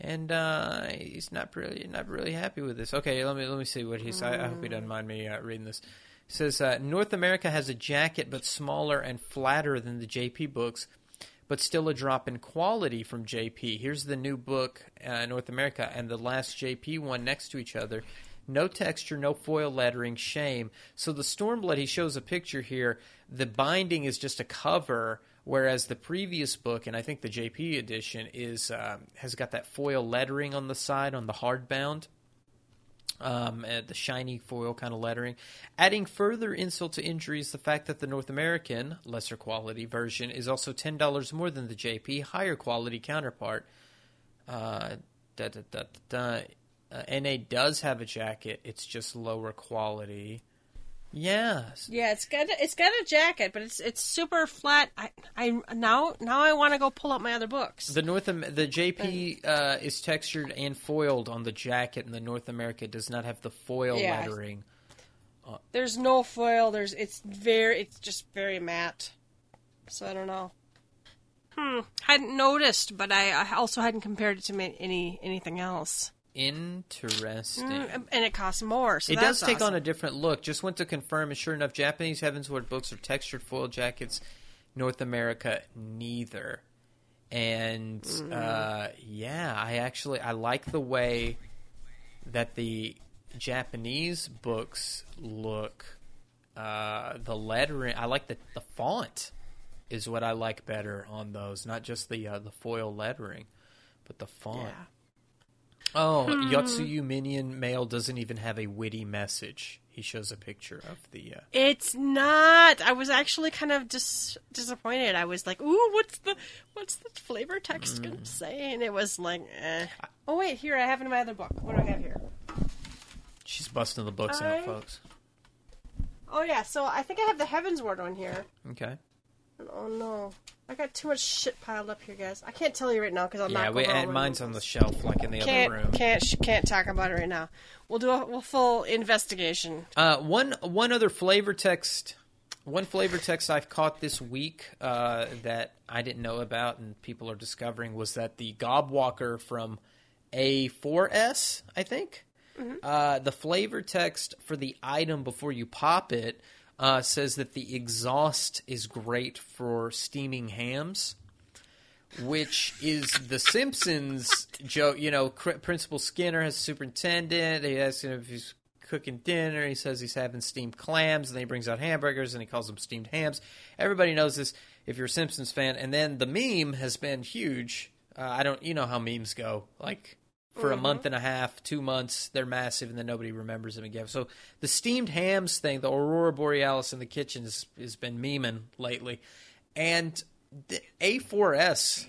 and uh, he's not really not really happy with this. Okay, let me let me see what he said. I hope he doesn't mind me uh, reading this. It says uh, North America has a jacket, but smaller and flatter than the JP books. But still a drop in quality from JP. Here's the new book, uh, North America, and the last JP one next to each other. No texture, no foil lettering, shame. So the Stormblood, he shows a picture here. The binding is just a cover, whereas the previous book, and I think the JP edition, is um, has got that foil lettering on the side on the hardbound um, uh, the shiny foil kind of lettering. Adding further insult to injury is the fact that the North American, lesser quality version is also $10 more than the JP, higher quality counterpart. Uh. Uh, NA does have a jacket, it's just lower quality. Yeah.
Yeah, it's got a, it's got a jacket, but it's it's super flat. I I now now I want to go pull up my other books.
The North Am- the JP uh, is textured and foiled on the jacket, and the North America does not have the foil
Yeah.
lettering.
There's no foil. There's it's very it's just very matte. So I don't know. Hmm. Hadn't noticed, but I, I also hadn't compared it to any anything else.
Interesting.
Mm, and it costs more. So
it does take on a different look. Just went to confirm, and sure enough, Japanese Heavensward books are textured foil jackets. North America, neither. And
Mm.
uh, yeah, I actually I like the way that the Japanese books look. Uh, the lettering, I like the the font is what I like better on those. Not just the uh, the foil lettering, but the font.
Yeah.
Oh, Yotsuyu Minion Mail doesn't even have a witty message. He shows a picture of the. Uh,
It's not. I was actually kind of dis- disappointed. I was like, "Ooh, what's the what's the flavor text
Mm.
gonna say?" And it was like, eh. "Oh wait, here I have it in my other book. What do I have here?"
she's busting the books
I-
out, folks.
Oh yeah, so I think I have the Heavensward on here.
Okay.
Oh no, I got too much shit piled up here, guys. I can't tell you right now because I'm
Yeah,
not.
we, and mine's on the shelf, like in the
Can't
other room.
can't sh- can't talk about it right now. We'll do a, a full investigation.
Uh, one one other flavor text, one flavor text I've caught this week uh, that I didn't know about and people are discovering was that the Gobwalker from A4S, I think, uh, the flavor text for the item before you pop it uh, says that the exhaust is great for steaming hams. Which is the Simpsons joke? You know, Principal Skinner has superintendent. He asks him if he's cooking dinner. He says he's having steamed clams, and then he brings out hamburgers, and he calls them steamed hams. Everybody knows this if you're a Simpsons fan. And then the meme has been huge. Uh, I don't, you know how memes go. Like for a mm-hmm. month and a half, two months, they're massive, and then nobody remembers them again. So the steamed hams thing, the Aurora Borealis in the kitchen, has, has been memeing lately, and the A4S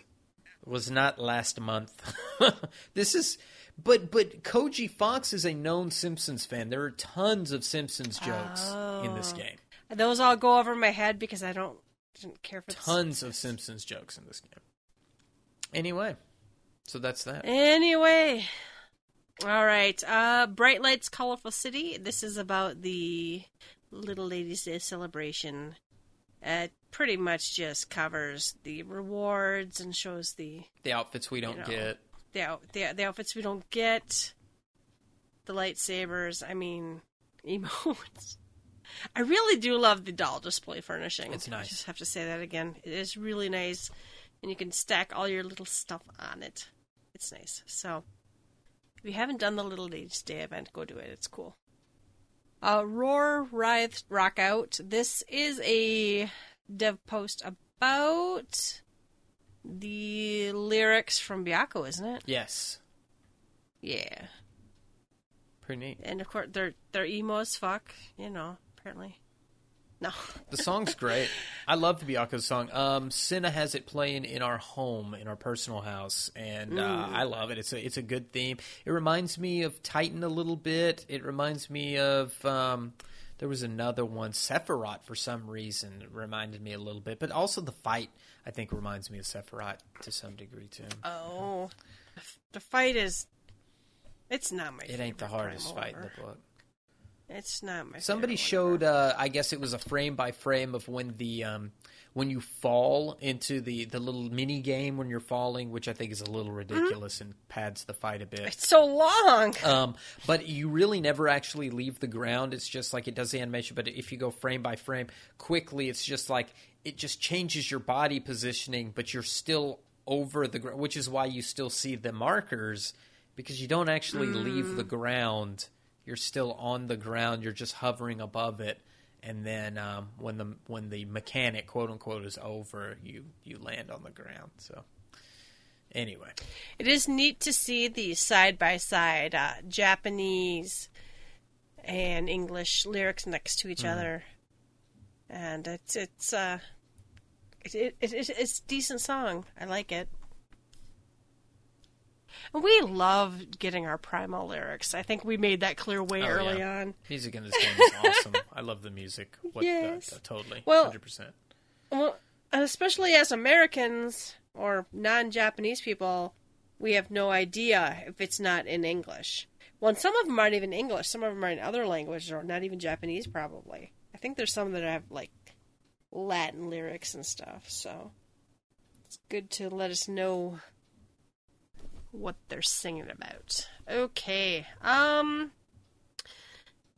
was not last month. this is, but but Koji Fox is a known Simpsons fan. There are tons of Simpsons jokes in this oh. game.
Those all go over my head because I don't didn't care for.
Tons of Simpsons jokes in this game. Anyway, so that's that.
Anyway, all right. Uh, Bright Lights, Colorful City. This is about the Little Ladies' Day celebration. It pretty much just covers the rewards and shows the
The outfits we don't
know.
get.
the, out, the the outfits we don't get, the lightsabers. I mean, emotes. I really do love the doll display furnishing.
It's nice.
I just have to say that again. It is really nice, and you can stack all your little stuff on it. It's nice. So, if you haven't done the Little Ladies Day event, go do it. It's cool. Uh, Roar, Writhe, Rock Out. This is a dev post about the lyrics from Byakko, isn't it?
Yes,
Yeah.
pretty neat.
And of course, they're they're emo as fuck. You know, apparently. No.
The song's great. I love the Byakko's song. Um, Cinna has it playing in our home, in our personal house, and uh, I love it. It's a it's a good theme. It reminds me of Titan a little bit. It reminds me of um, there was another one, Sephiroth, for some reason. It reminded me a little bit, but also the fight I think reminds me of Sephiroth to some degree too.
Oh, the fight is. It's not my.
it ain't the hardest fight in the book.
It's not my.
Somebody showed, uh, I guess it was a frame by frame of when the um, when you fall into the the little mini game when you're falling, which I think is a little ridiculous and pads the fight a bit.
It's so long.
Um, but you really never actually leave the ground. It's just like it does the animation, but if you go frame by frame quickly, it's just like it just changes your body positioning, but you're still over the ground, which is why you still see the markers because you don't actually leave the ground. You're still on the ground. You're just hovering above it, and then um, when the when the mechanic quote unquote is over, you you land on the ground. So anyway,
It is neat to see the side by side Japanese and English lyrics next to each other, and it's it's uh it, it, it, it's it's a decent song. I like it. And we love getting our primal lyrics. I think we made that clear way
Oh,
early
yeah.
on.
Music in this game is awesome. I love the music. What,
Yes.
uh, totally.
Well-
100%.
Well, especially as Americans or non-Japanese people, we have no idea if it's not in English. Well, and some of them aren't even English. Some of them are in other languages or not even Japanese, probably. I think there's some that have like Latin lyrics and stuff. So It's good to let us know what they're singing about. Okay. Um.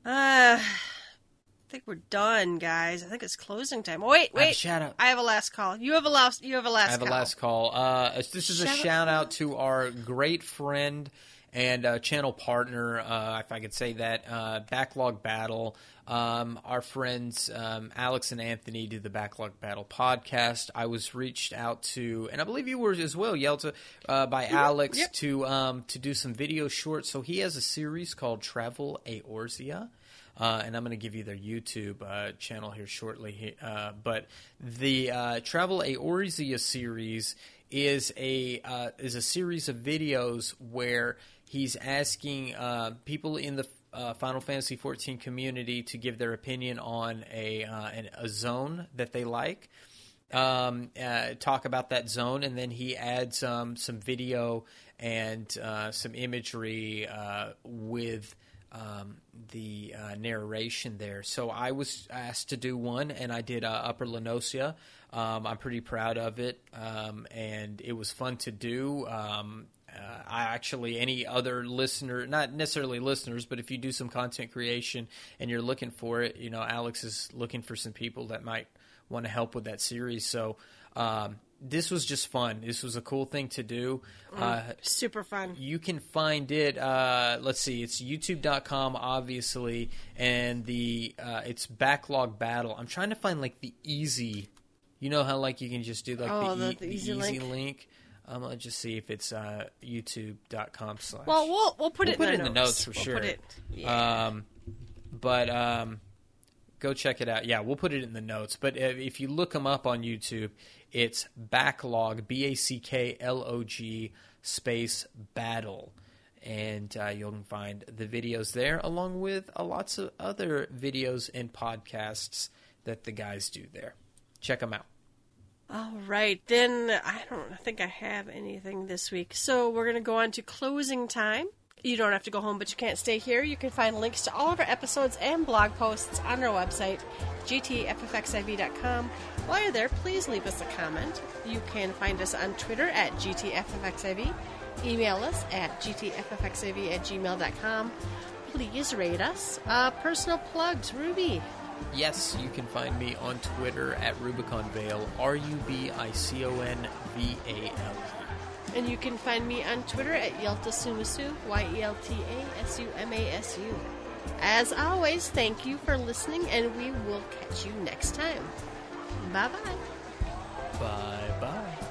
Uh. I think we're done, guys. I think it's closing time. Oh, wait,
a
wait.
shout out.
I have a last call. You have a last. You have a last. Call.
I have
call.
a last call. Uh, this is a
Shout-
shout out to our great friend and uh, channel partner, uh, if I could say that, uh, Backlog Battle. Um, our friends um, Alex and Anthony do the Backlog Battle podcast. I was reached out to, and I believe you were as well, Yelta, uh, by Alex
Yep.
to um, to do some video shorts. So he has a series called Travel Eorzea. Uh, and I'm going to give you their YouTube uh, channel here shortly. Uh, but the uh, Travel Eorzea series is a uh, is a series of videos where he's asking uh, people in the uh, Final Fantasy XIV community to give their opinion on a uh, an, a zone that they like um, uh, talk about that zone, and then he adds um, some video and uh, some imagery uh, with um, the uh, narration there. So I was asked to do one, and I did uh, Upper La Noscea. Um, I'm pretty proud of it, um, and it was fun to do. Uh, I actually, any other listener, not necessarily listeners, but if you do some content creation and you're looking for it, you know, Alex is looking for some people that might want to help with that series. So um, this was just fun. This was a cool thing to do. Uh,
Super fun.
you can find it. Uh, let's see, it's YouTube.com, obviously, and the uh, it's backlog battle. I'm trying to find like the easy. You know how like you can just do like
Oh,
the,
the-
e-
the
the
easy
easy,
link?
link. Um, I'll just see if it's uh, YouTube.com slash.
Well, we'll we'll put
We'll
it
put
in, the
in the notes for
We'll
sure.
Put it, yeah.
Um, but um, go check it out. Yeah, we'll put it in the notes. But if if you look them up on YouTube, it's backlog B A C K L O G space battle, and uh, you'll find the videos there, along with uh, lots of other videos and podcasts that the guys do there. Check them out.
All right, then I don't think I have anything this week. So we're going to go on to closing time. You don't have to go home, but you can't stay here. You can find links to all of our episodes and blog posts on our website, gtffxiv.com. While you're there, please leave us a comment. You can find us on Twitter at gtffxiv, email us at gtffxiv at gmail.com. Please rate us. Uh, personal plugs, Ruby.
Yes, you can find me on Twitter at Rubicon Vale, R U B I C O N V A L E.
And you can find me on Twitter at Yelta Sumasu, Y E L T A S U M A S U. As always, thank you for listening, and we will catch you next time. Bye bye.
Bye bye.